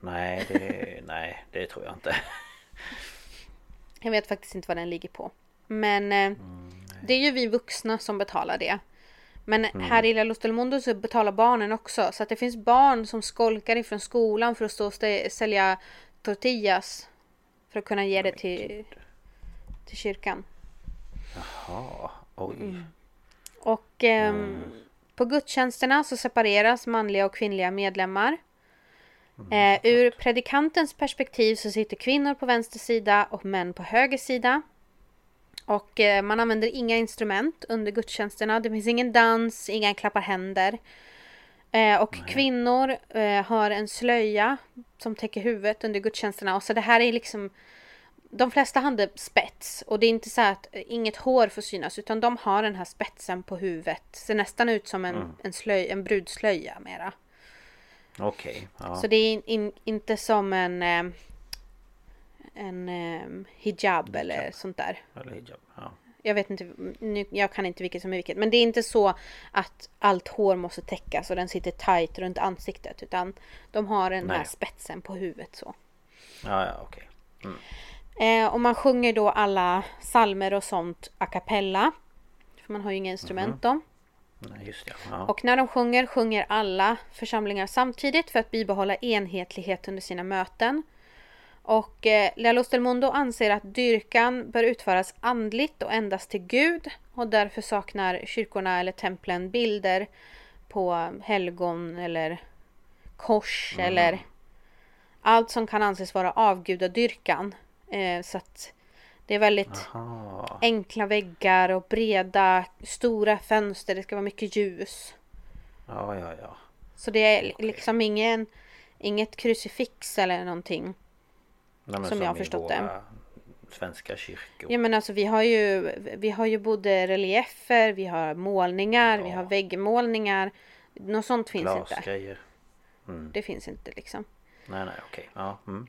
S1: Nej det, [laughs] nej det tror jag inte. [laughs]
S2: Jag vet faktiskt inte vad den ligger på. Men eh, det är ju vi vuxna som betalar det. Men här i La Luz del Mundo så betalar barnen också. Så att det finns barn som skolkar ifrån skolan för att stå och sälja tortillas. För att kunna ge det till, till kyrkan.
S1: Ja, oj.
S2: Mm. Och ehm, på gudstjänsterna så separeras manliga och kvinnliga medlemmar. Eh, ur predikantens perspektiv så sitter kvinnor på vänster sida och män på höger sida. Och eh, man använder inga instrument under gudstjänsterna. Det finns ingen dans, inga klappar händer. Eh, och kvinnor eh, har en slöja som täcker huvudet under gudstjänsterna. Och så det här är liksom de flesta hade spets och det är inte så att inget hår får synas utan de har den här spetsen på huvudet. Ser nästan ut som en, en, slöj, en brudslöja mera.
S1: Okej. Ja.
S2: Så det är in, in, inte som en, eh, en eh, hijab eller sånt där.
S1: Eller hijab. Ja.
S2: Jag vet inte, nu, jag kan inte vilket som är vilket. Men det är inte så att allt hår måste täckas och den sitter tight runt ansiktet. Utan de har den här
S1: Nej.
S2: spetsen på huvudet så.
S1: Ja, ja okej.
S2: Eh, och man sjunger då alla salmer och sånt a cappella. För man har ju inga instrument då.
S1: Nej, just det. Ja.
S2: Och när de sjunger, sjunger alla församlingar samtidigt för att bibehålla enhetlighet under sina möten. Och eh, La Luz del Mundo anser att dyrkan bör utföras andligt och endast till Gud. Och därför saknar kyrkorna eller templen bilder på helgon eller kors eller allt som kan anses vara avgudadyrkan. Eh, så att det är väldigt
S1: Aha.
S2: enkla väggar och breda, stora fönster. Det ska vara mycket ljus.
S1: Ja, ja, ja.
S2: Så det är liksom ingen, inget krucifix eller någonting.
S1: Nej, men
S2: Som jag har förstått det.
S1: Svenska kyrkor.
S2: Ja men alltså vi har ju, vi har ju både reliefer, vi har målningar, vi
S1: Ja.
S2: har väggmålningar. Något sånt finns inte.
S1: Glasgrejer.
S2: Det finns inte liksom.
S1: Nej, nej, okej. Ja. Mm.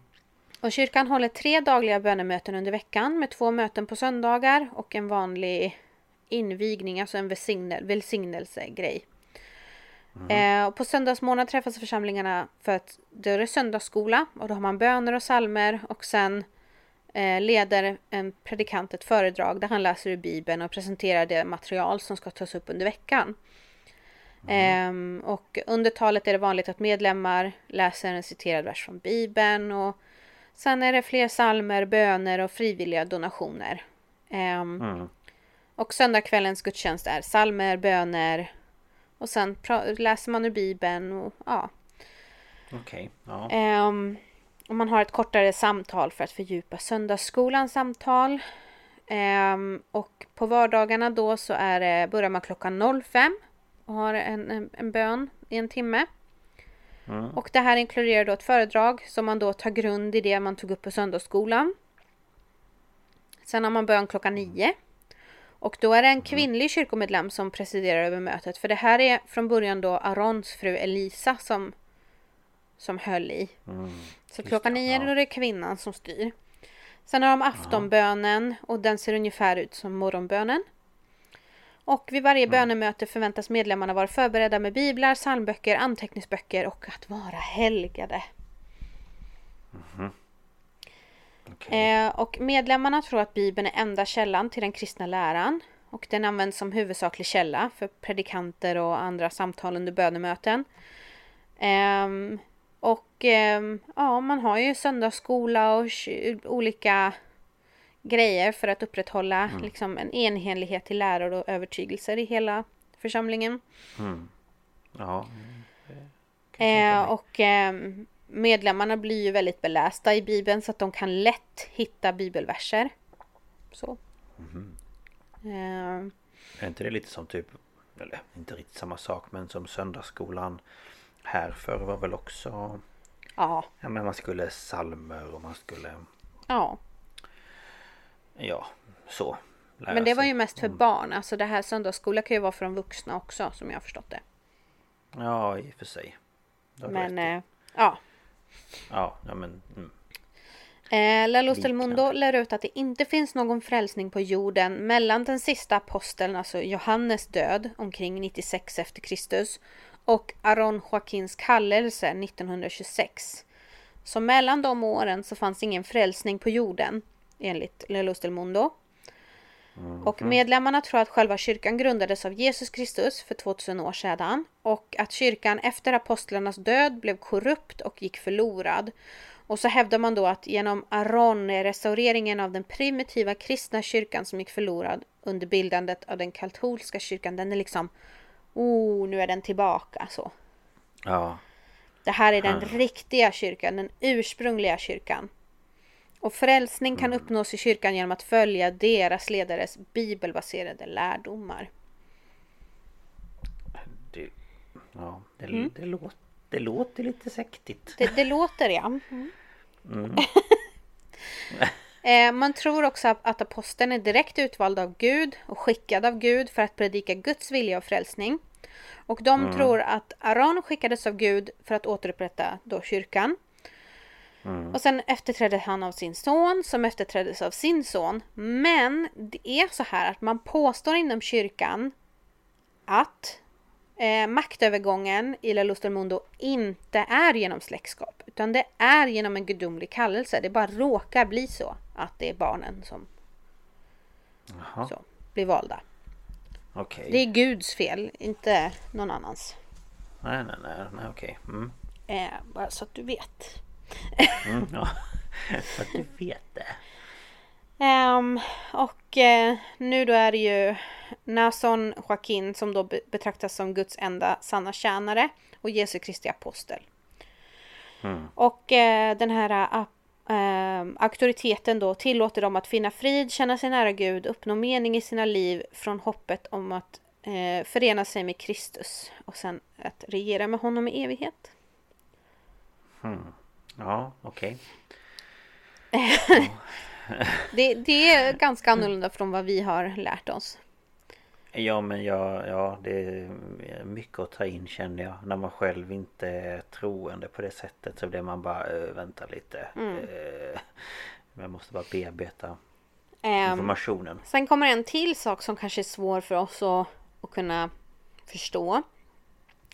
S2: Och kyrkan håller tre dagliga bönemöten under veckan med två möten på söndagar och en vanlig invigning, alltså en välsignel, välsignelsegrej. Eh, och på söndagsmorgon träffas församlingarna för att då är det söndagsskola och då har man böner och salmer och sen eh, leder en predikant ett föredrag där han läser ur Bibeln och presenterar det material som ska tas upp under veckan. Ehm, och under talet är det vanligt att medlemmar läser en citerad vers från Bibeln och sen är det fler salmer, böner och frivilliga donationer. Ehm,
S1: Mm.
S2: Och söndagskvällens gudstjänst är salmer, böner och sen läser man ur Bibeln och ja.
S1: Okej. Ja.
S2: Ehm, och man har ett kortare samtal för att fördjupa söndagsskolans samtal. Ehm, och på vardagarna då så är det, börjar man klockan 05 och har en, en, en bön i en timme. Och det här inkluderar då ett föredrag som man då tar grund i det man tog upp på söndagsskolan. Sen har man bön klockan nio. Och då är det en kvinnlig kyrkomedlem som presiderar över mötet. För det här är från början då Arons fru Elisa som, som höll i. Så klockan nio är det kvinnan som styr. Sen har de aftonbönen och den ser ungefär ut som morgonbönen. Och vid varje bönemöte förväntas medlemmarna vara förberedda med biblar, psalmböcker, anteckningsböcker och att vara helgade.
S1: Okej.
S2: Eh, och medlemmarna tror att Bibeln är enda källan till den kristna läran. Och den används som huvudsaklig källa för predikanter och andra samtal under bönemöten. Ehm, och ehm, ja, man har ju söndagsskola och olika grejer för att upprätthålla liksom, en enhetlighet i läror och övertygelser i hela församlingen.
S1: Ja.
S2: Eh, och ehm, medlemmarna blir ju väldigt belästa i Bibeln så att de kan lätt hitta bibelverser. Så. Eh,
S1: Är inte det lite som typ, eller inte riktigt samma sak men som söndagsskolan här förr var väl också
S2: ja,
S1: Ja men man skulle salmer och man skulle
S2: ja.
S1: Ja så
S2: Men det var ju mest för barn. Alltså det här söndagsskola kan ju vara för de vuxna också som jag har förstått det.
S1: Ja i och för sig
S2: Men eh, ja.
S1: Ja, ja men mm.
S2: Eh, La Luz del. Mundo lär ut att det inte finns någon frälsning på jorden mellan den sista aposteln, alltså Johannes död omkring 96 efter Kristus och Aron Joaquins kallelse 1926. Så mellan de åren så fanns ingen frälsning på jorden enligt Luz del Mundo. Och medlemmarna tror att själva kyrkan grundades av Jesus Kristus för 2000 år sedan och att kyrkan efter apostlarnas död blev korrupt och gick förlorad. Och så hävdar man då att genom Aron-restaureringen av den primitiva kristna kyrkan som gick förlorad under bildandet av den katolska kyrkan, den är liksom Oh, nu är den tillbaka så.
S1: Ja
S2: Det här är den riktiga kyrkan, den ursprungliga kyrkan. Och frälsning kan uppnås i kyrkan genom att följa deras ledares bibelbaserade lärdomar.
S1: Det, ja, det,
S2: Mm.
S1: det, låter, det låter lite sektigt
S2: Det, det låter ja. [laughs] Eh, Man tror också att- aposteln är direkt utvald av Gud och skickad av Gud för att predika Guds vilja och frälsning. Och de tror att Aron skickades av Gud för att återupprätta då kyrkan. Och sen efterträdde han av sin son som efterträddes av sin son. Men det är så här att man påstår inom kyrkan att eh, maktövergången i La Luz del Mundo inte är genom släktskap. Utan det är genom en gudomlig kallelse. Det bara råkar bli så att det är barnen som så, blir valda.
S1: okej
S2: Det är Guds fel, inte någon annans.
S1: Nej nej nej, nej okej mm.
S2: Eh, bara så att du vet.
S1: Mm, ja. [laughs] Så att du vet det
S2: Ehm, och eh, nu då är det ju Nason Joaquin som då be- betraktas som Guds enda sanna tjänare och Jesu Kristi apostel. Och eh, den här eh, ehm, auktoriteten då tillåter dem att finna frid, känna sig nära Gud, uppnå mening i sina liv från hoppet om att eh, förena sig med Kristus och sen att regera med honom i evighet.
S1: Ja okej [laughs]
S2: Det, det är ganska annorlunda från vad vi har lärt oss.
S1: Ja men jag, ja det är mycket att ta in känner jag När man själv inte är troende på det sättet så blir man bara äh, vänta lite
S2: Mm.
S1: Jag måste bara bearbeta
S2: Ehm,
S1: informationen
S2: Sen kommer en till sak som kanske är svår för oss att, att kunna förstå.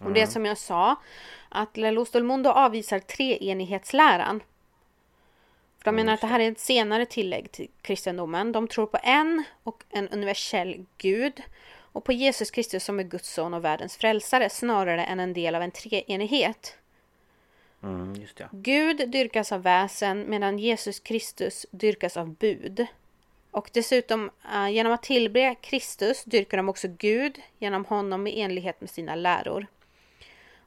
S2: Och det är som jag sa, att Luz del Mundo avvisar treenighetsläran. För de menar att det här är ett senare tillägg till kristendomen. De tror på en och en universell Gud och på Jesus Kristus som är Guds son och världens frälsare snarare än en del av en treenighet.
S1: mm,
S2: Gud dyrkas av väsen medan Jesus Kristus dyrkas av bud. Och dessutom eh, genom att tillbe Kristus dyrkar de också Gud genom honom i enlighet med sina läror.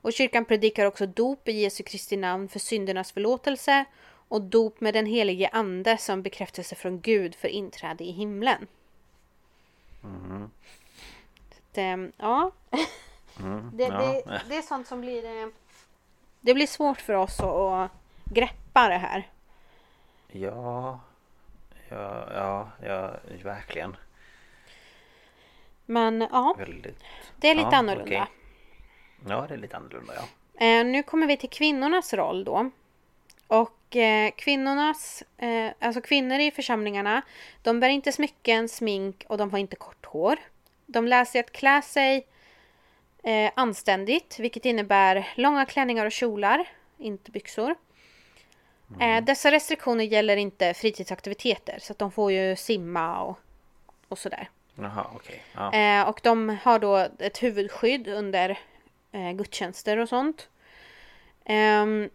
S2: Och kyrkan predikar också dop i Jesu Kristi namn för syndernas förlåtelse och dop med den helige ande som bekräftelse från Gud för inträde i himlen.
S1: Mm.
S2: Att, ja.
S1: Mm.
S2: Det,
S1: ja.
S2: det, det är sånt som blir... eh, Det blir svårt för oss att, att greppa det här.
S1: Ja, ja, ja, ja, verkligen.
S2: Men ja,
S1: Väldigt.
S2: det är lite
S1: ja,
S2: annorlunda.
S1: okej. Ja, det är lite annorlunda ja.
S2: Eh, nu kommer vi till kvinnornas roll då. Och eh, kvinnornas, eh, alltså kvinnor i församlingarna, de bär inte smycken, smink och de har inte kort hår. De lär sig att klä sig eh, anständigt, vilket innebär långa klänningar och kjolar, inte byxor. Eh, dessa restriktioner gäller inte fritidsaktiviteter, så att de får ju simma och, och sådär.
S1: Jaha, okej. Ja.
S2: Eh, och de har då ett huvudskydd under eh, gudstjänster och sånt. Ehm,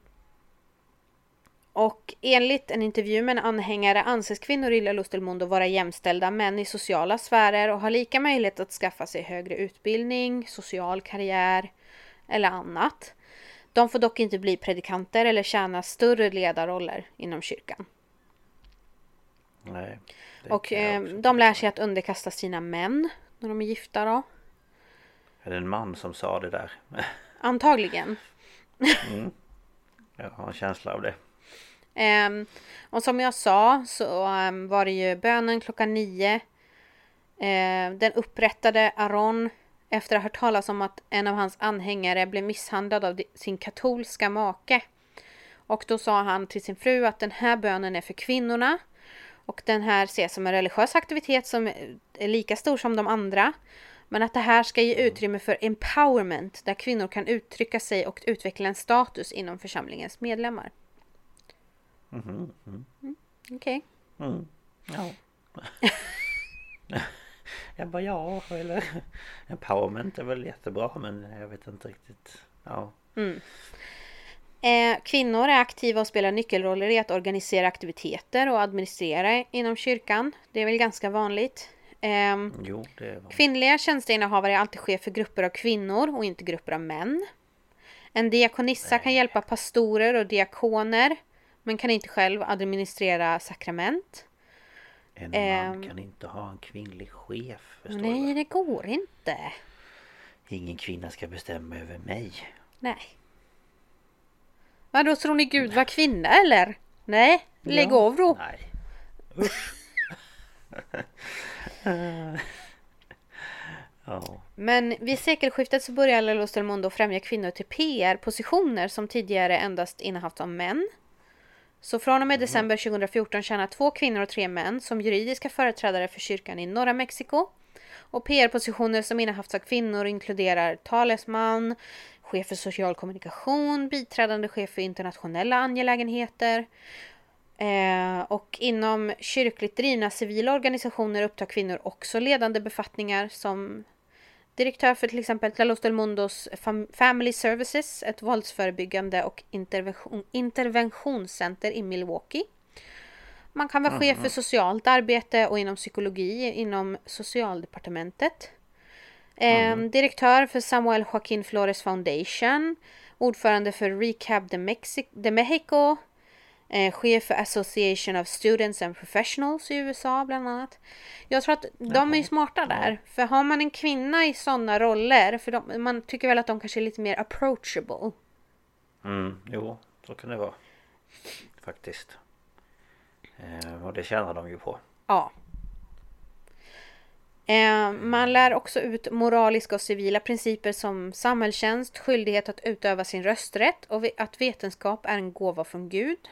S2: och enligt en intervju med en anhängare anses kvinnor i La Luz del Mundo vara jämställda män i sociala sfärer och har lika möjlighet att skaffa sig högre utbildning, social karriär eller annat. De får dock inte bli predikanter eller tjäna större ledarroller inom kyrkan.
S1: Nej.
S2: Och eh, de lär sig att underkasta sina män när de är gifta då.
S1: Är det en man som sa det där?
S2: Antagligen.
S1: Jag har en känsla av det.
S2: Ehm, och som jag sa så ehm, var det ju bönen klockan nio. Ehm, den upprättade Aron efter att ha hört talas om att en av hans anhängare blev misshandlad av sin katolska make. Och då sa han till sin fru att den här bönen är för kvinnorna. Och den här ses som en religiös aktivitet som är lika stor som de andra. Men att det här ska ge utrymme för empowerment där kvinnor kan uttrycka sig och utveckla en status inom församlingens medlemmar.
S1: Mhm, mm.
S2: Okej.
S1: Mm. Ja. [laughs] jag bara ja, eller empowerment är väl jättebra men jag vet inte riktigt. Ja.
S2: Eh, kvinnor är aktiva och spelar nyckelroller i att organisera aktiviteter och administrera inom kyrkan. Det är väl ganska vanligt. Ehm,
S1: Jo, det var...
S2: kvinnliga tjänsteinnehavare är alltid chef för grupper av kvinnor och inte grupper av män. En diakonissa kan hjälpa pastorer och diakoner men kan inte själv administrera sakrament.
S1: En
S2: ehm,
S1: man kan inte ha en kvinnlig chef.
S2: Nej,
S1: du?
S2: det går inte.
S1: Ingen kvinna ska bestämma över mig.
S2: Nej. Vadå, tror ni Gud var kvinna eller? Nej, lägg
S1: Ja.
S2: av då.
S1: Nej. Usch. [laughs] [laughs] [laughs] [laughs]
S2: Men vid sekelskiftet så började Los del Mundo främja kvinnor till PR-positioner som tidigare endast innehafts av män. Så från och med december 2014 tjänar två kvinnor och tre män som juridiska företrädare för kyrkan i norra Mexiko. Och PR-positioner som innehafts av kvinnor inkluderar talesman, chef för social kommunikation, biträdande chef för internationella angelägenheter. Eh, och inom kyrkligt drivna civila organisationer upptar kvinnor också ledande befattningar som direktör för till exempel La Luz del Mundos Fam- Family Services, ett våldsförebyggande och intervention, interventionscenter i Milwaukee. Man kan vara chef för socialt arbete och inom psykologi inom socialdepartementet. Eh, Direktör för Samuel Joaquin Flores Foundation. Ordförande för Recap de, Mexi- de Mexico. Eh, chef för Association of Students and Professionals i USA bland annat. Jag tror att de är ju smarta där. För har man en kvinna i sådana roller, för de, man tycker väl att de kanske är lite mer approachable.
S1: Mm, jo, så kan det vara. Faktiskt. Eh, och det tjänar de ju på.
S2: Ja. Eh, man lär också ut moraliska och civila principer som samhällstjänst, skyldighet att utöva sin rösträtt och att vetenskap är en gåva från Gud.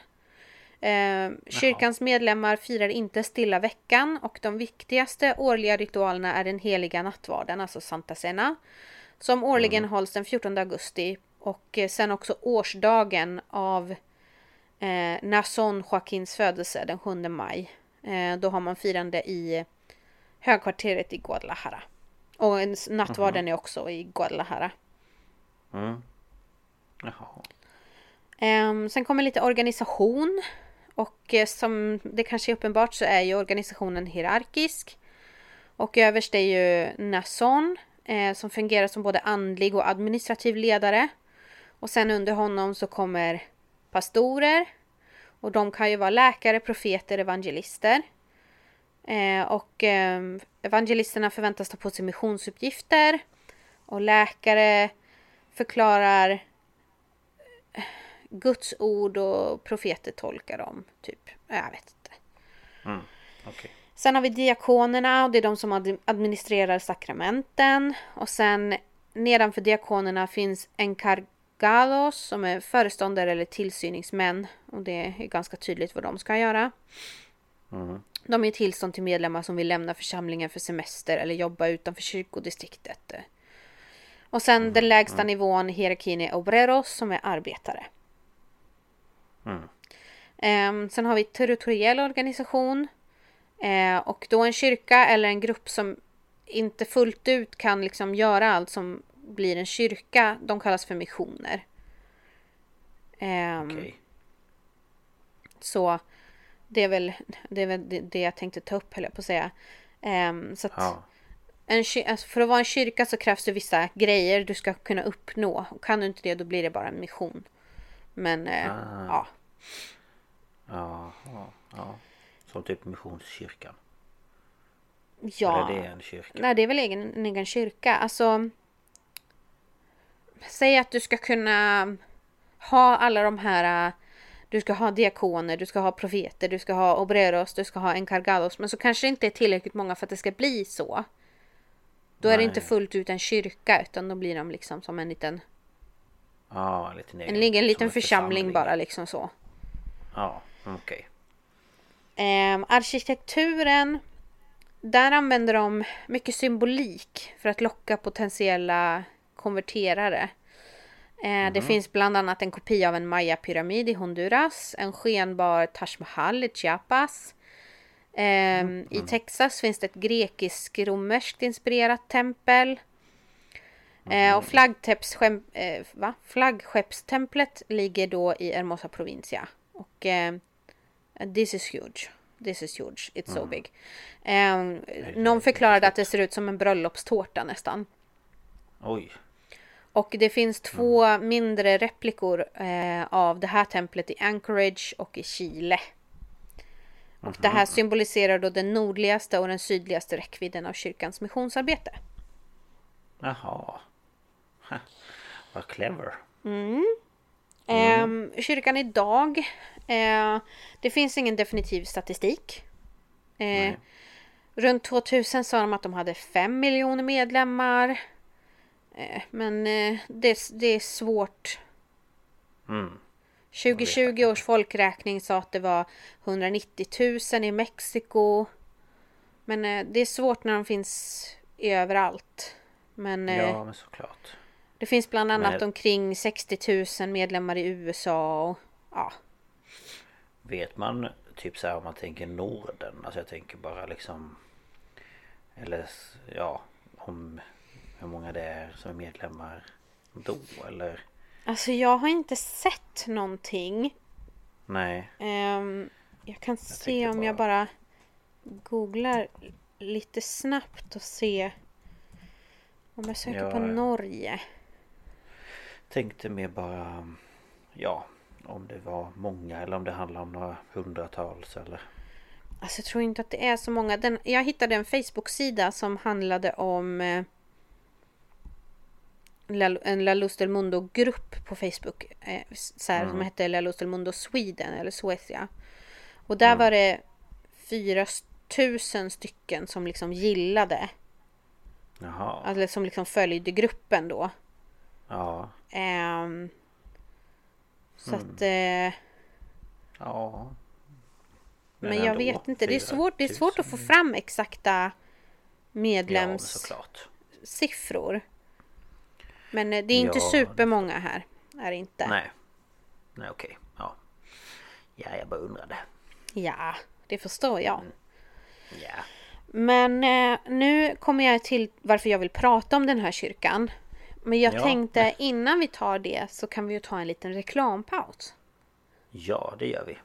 S2: Eh, kyrkans medlemmar firar inte stilla veckan och de viktigaste årliga ritualerna är den heliga nattvarden, alltså Santa Cena. Som årligen hålls den 14 augusti och eh, sen också årsdagen av eh, Nason Joaquins födelse den 7 maj. Eh, då har man firande i högkvarteret i Guadalajara. Och nattvarden är också i Guadalajara.
S1: Mm. Jaha.
S2: Ehm, sen kommer lite organisation. Och eh, som det kanske är uppenbart så är ju organisationen hierarkisk. Och överst är ju Nason eh, som fungerar som både andlig och administrativ ledare. Och sen under honom så kommer pastorer. Och de kan ju vara läkare, profeter, evangelister. Eh, och eh, evangelisterna förväntas ta på sig missionsuppgifter. Och läkare förklarar eh, Guds ord och profeter tolkar dem. Typ. Jag vet inte.
S1: Mm. Okay.
S2: Sen har vi diakonerna och det är de som administrerar sakramenten. Och sen nedanför diakonerna finns encargados som är föreståndare eller tillsyningsmän. Och det är ganska tydligt vad de ska göra.
S1: Mm.
S2: De ger tillstånd till medlemmar som vill lämna församlingen för semester eller jobba utanför kyrkodistriktet. Och sen mm. den lägsta mm. nivån i hierarkin är obreros som är arbetare. Um, sen har vi territoriell organisation. Uh, och då en kyrka eller en grupp som inte fullt ut kan liksom göra allt som blir en kyrka. De kallas för missioner.
S1: Ehm, okay.
S2: Så det är väl, det, är väl det, jag tänkte ta upp höll jag på att säga. Så att ja. en, alltså för att vara en kyrka så krävs det vissa grejer du ska kunna uppnå. kan du inte det då blir det bara en mission. Men uh, ah. ja.
S1: Ja. Som typ Missionskyrkan.
S2: Ja.
S1: Eller är det en kyrka?
S2: Nej, det är väl egen, en egen kyrka. Alltså. Säg att du ska kunna ha alla de här du ska ha diakoner, du ska ha profeter, du ska ha obreros, du ska ha encargados. Men så kanske det inte är tillräckligt många för att det ska bli så. Då Nej. är det inte fullt ut en kyrka utan då blir de liksom som en liten...
S1: Ja, en liten,
S2: egen, en, en liten församling, församling, bara liksom så.
S1: Ja, okej. Okay.
S2: Eh, arkitekturen. Där använder de mycket symbolik för att locka potentiella konverterare. Mm. Det mhm. finns bland annat en kopia av en maya-pyramid i Honduras, en skenbar Taj Mahal i Chiapas. Mm. I Texas finns det ett grekisk-romerskt inspirerat tempel. Mm. och eh, flaggskeppstemplet ligger då i Hermosa Provincia. Och eh, this is huge. This is huge. It's so big. Eh, någon förklarade att det ser ut som en bröllopstårta nästan.
S1: Oj.
S2: Och det finns två mm. mindre replikor eh, av det här templet i Anchorage och i Chile. Och mm -hmm. det här symboliserar då den nordligaste och den sydligaste räckvidden av kyrkans missionsarbete.
S1: Jaha. [laughs] Vad clever.
S2: Mm. Mm. Eh, kyrkan idag. Eh, det finns ingen definitiv statistik. Eh, runt 2000 sa de att de hade 5 miljoner medlemmar. Eh, men eh, det, det, är svårt.
S1: Mm.
S2: 2020 års folkräkning sa att det var 190 000 i Mexiko. Men eh, det är svårt när de finns överallt. Men,
S1: ja, men såklart.
S2: Det finns bland annat men... omkring 60 000 medlemmar i USA och ja.
S1: Vet man typ så här om man tänker Norden? Alltså jag tänker bara liksom Eller ja om hur många det är som är medlemmar då eller?
S2: Alltså jag har inte sett någonting.
S1: Nej.
S2: Um, jag kan jag se om bara... jag bara googlar lite snabbt och se om jag söker jag på Norge.
S1: Tänkte mer bara Ja Om det var många eller om det handlar om några hundratals eller
S2: Alltså jag tror inte att det är så många. Den, jag hittade en Facebook-sida som handlade om eh, en La Luz del Mundo-grupp på Facebook. Eh, så här, mm. Som hette La Luz del Mundo Sweden eller Suecia. Och där mm. var det 4000 stycken som liksom gillade.
S1: Jaha.
S2: Alltså som liksom följde gruppen då.
S1: Ja.
S2: Um, så mm. att... Uh,
S1: ja.
S2: Men, men jag vet inte. Det är, svårt, det är svårt att få fram exakta medlemssiffror. Ja, men eh, det är inte ja. supermånga här. Är det inte.
S1: Nej. Nej okej. Okay. Ja. Ja, jag bara undrade.
S2: Ja, det förstår jag. Mm.
S1: Ja.
S2: Men eh, nu kommer jag till varför jag vill prata om den här kyrkan. Men jag ja. tänkte innan vi tar det så kan vi ju ta en liten reklampaus.
S1: Ja, det gör vi.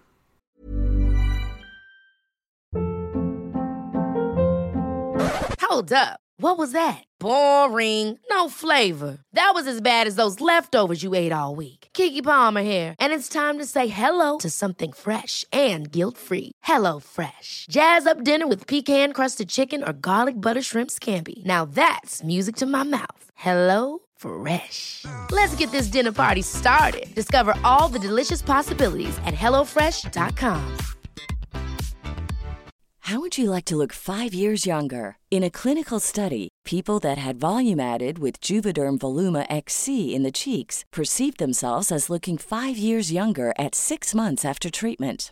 S3: Hold up. What was that? Boring. No flavor. That was as bad as those leftovers you ate all week. Kiki Palmer here, and it's time to say hello to something fresh and guilt-free. Hello Fresh. Jazz up dinner with pecan-crusted chicken or garlic butter shrimp scampi. Now that's music to my mouth. Hello Fresh. Let's get this dinner party started. Discover all the delicious possibilities at hellofresh.com.
S4: How would you like to look five years younger? In a clinical study, people that had volume added with Juvederm Voluma XC in the cheeks perceived themselves as looking five years younger at six months after treatment.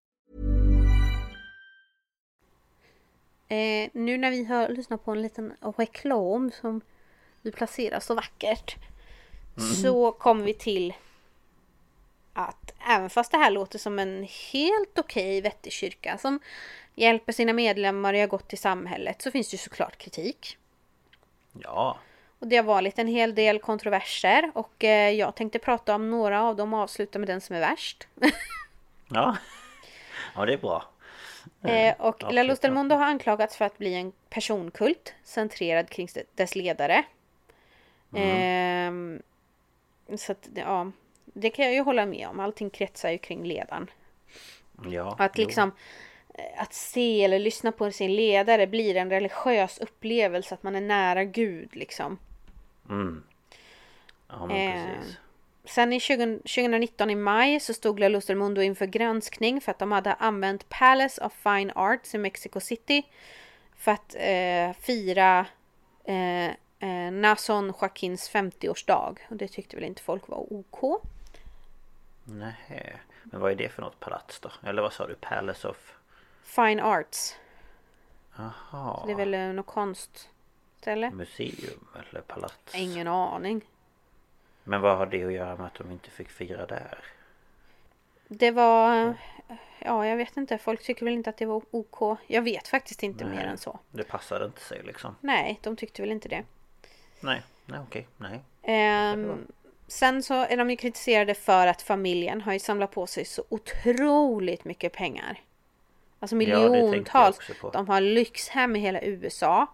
S2: Eh, nu när vi har lyssnat på en liten reklam som du placerar så vackert. Så kommer vi till att även fast det här låter som en helt okej vettig kyrka som hjälper sina medlemmar och gör gott i samhället så finns det ju såklart kritik.
S1: Ja,
S2: Och det har varit en hel del kontroverser och eh, jag tänkte prata om några av dem och avsluta med den som är värst. [laughs]
S1: ja. Ja, det är bra.
S2: Eh, och
S1: absolut,
S2: La Luz del
S1: ja.
S2: Mundo har anklagats för att bli en personkult centrerad kring dess ledare. Ehm, så att, ja, det kan jag ju hålla med om. Allting kretsar ju kring ledaren.
S1: Ja,
S2: att
S1: jo.
S2: liksom eh, att se eller lyssna på sin ledare blir en religiös upplevelse, att man är nära Gud liksom.
S1: Mm. Ja, men
S2: Eh,
S1: precis.
S2: Sen i 20, 2019 i maj så stod La Luz del Mundo inför granskning för att de hade använt Palace of Fine Arts i Mexico City för att eh, fira eh, eh, Nason Joaquins 50-årsdag. Och det tyckte väl inte folk var OK.
S1: Nej. Men vad är det för något palats då? Eller vad sa du? Palace of...
S2: Fine Arts.
S1: Jaha.
S2: Det är väl eh, något konstställe?
S1: Museum eller palats?
S2: Ingen aning.
S1: Men vad har det att göra med att de inte fick fira där?
S2: Det var... Ja, jag vet inte. Folk tycker väl inte att det var OK. Jag vet faktiskt inte mer
S1: Nej.
S2: än så.
S1: Det passade inte sig liksom.
S2: Nej, de tyckte väl inte det.
S1: Nej, nej okej, nej.
S2: Ehm, sen så är de ju kritiserade för att familjen har ju samlat på sig så otroligt mycket pengar. Alltså
S1: Ja,
S2: miljontals.
S1: på.
S2: De har lyxhem i hela USA.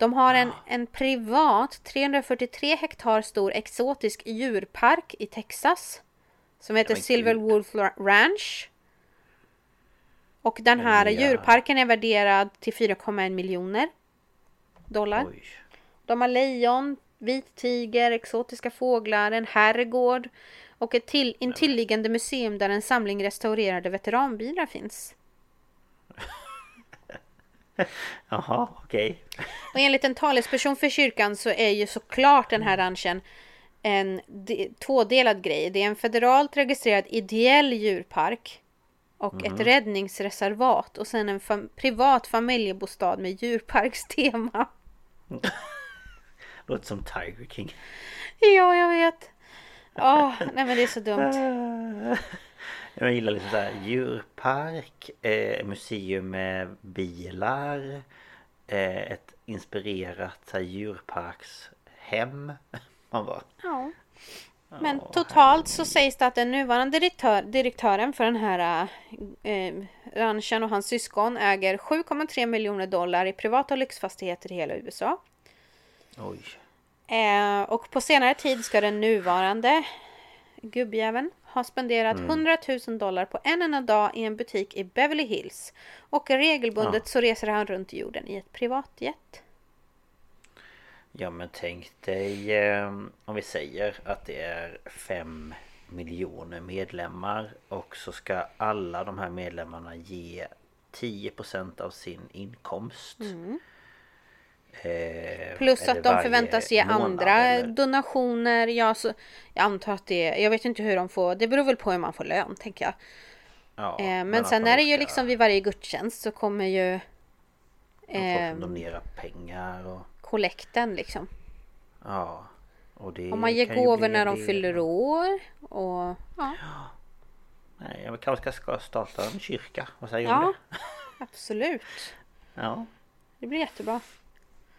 S2: De har en, en privat 343 hektar stor exotisk djurpark i Texas. Som heter Silver. Wolf Ranch. Och den här
S1: Ja.
S2: djurparken är värderad till 4,1 miljoner dollar.
S1: Oj.
S2: De har lejon, vit tiger, exotiska fåglar, en herrgård och ett till, intilliggande museum där en samling restaurerade veteranbilar finns. [laughs]
S1: Jaha, okej.
S2: Och enligt en talesperson för kyrkan så är ju såklart den här ranchen en de, tvådelad grej. Det är en federalt registrerad ideell djurpark och ett räddningsreservat och sen en fam- privat familjebostad med djurparkstema. [laughs]
S1: Låter som Tiger King.
S2: Ja, jag vet. Åh, nej men det är så dumt. [laughs]
S1: Jag gillar lite såhär djurpark, eh, museum med bilar, eh, ett inspirerat så här, djurparkshem. [laughs] Man bara,
S2: Ja. Men totalt så sägs det att den nuvarande direktör, direktören för den här eh, ranchen och hans syskon äger 7,3 miljoner dollar i privata lyxfastigheter i hela USA.
S1: oj.
S2: Eh, och på senare tid ska den nuvarande gubbjäveln ha spenderat 100 000 dollar på en enda dag i en butik i Beverly Hills. Och regelbundet så reser han runt i jorden i ett privatjet.
S1: Ja men tänk dig eh, om vi säger att det är fem miljoner medlemmar och så ska alla de här medlemmarna ge 10% av sin inkomst.
S2: Mm.
S1: Eh,
S2: Plus att de förväntas ge
S1: månad,
S2: andra
S1: eller-
S2: donationer. Ja, så, jag antar att det Jag vet inte hur de får. Det beror väl på hur man får lön tänker jag.
S1: Ja,
S2: Eh, men,
S1: att
S2: sen är det ju
S1: ska-
S2: liksom vid varje gudstjänst så kommer ju
S1: Folk
S2: eh,
S1: som donerar pengar och...
S2: kollekten liksom.
S1: Ja. Och det
S2: Om man ger gåvor när de fyller år. Och ja,
S1: Nej, jag kanske ska starta en kyrka. Vad säger du
S2: ja
S1: om det?
S2: absolut.
S1: Ja.
S2: Det blir jättebra.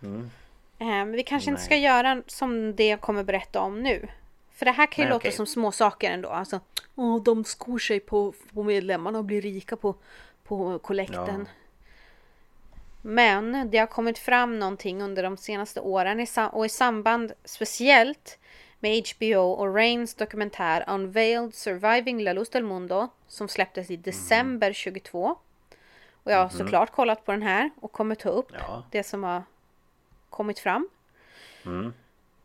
S1: Mm.
S2: Eh, Men vi kanske inte
S1: Nej.
S2: ska göra som det jag kommer berätta om nu. För det här kan ju
S1: Nej,
S2: låta
S1: okej.
S2: som små saker ändå. Alltså, åh, de skor sig på, på medlemmarna och blir rika på, på kollekten. Men det har kommit fram någonting under de senaste åren och i samband speciellt med HBO och Rains dokumentär Unveiled Surviving La Luz del Mundo som släpptes i december 22. Och jag har såklart kollat på den här och kommer ta upp
S1: Ja.
S2: det som har kommit fram.
S1: Mm.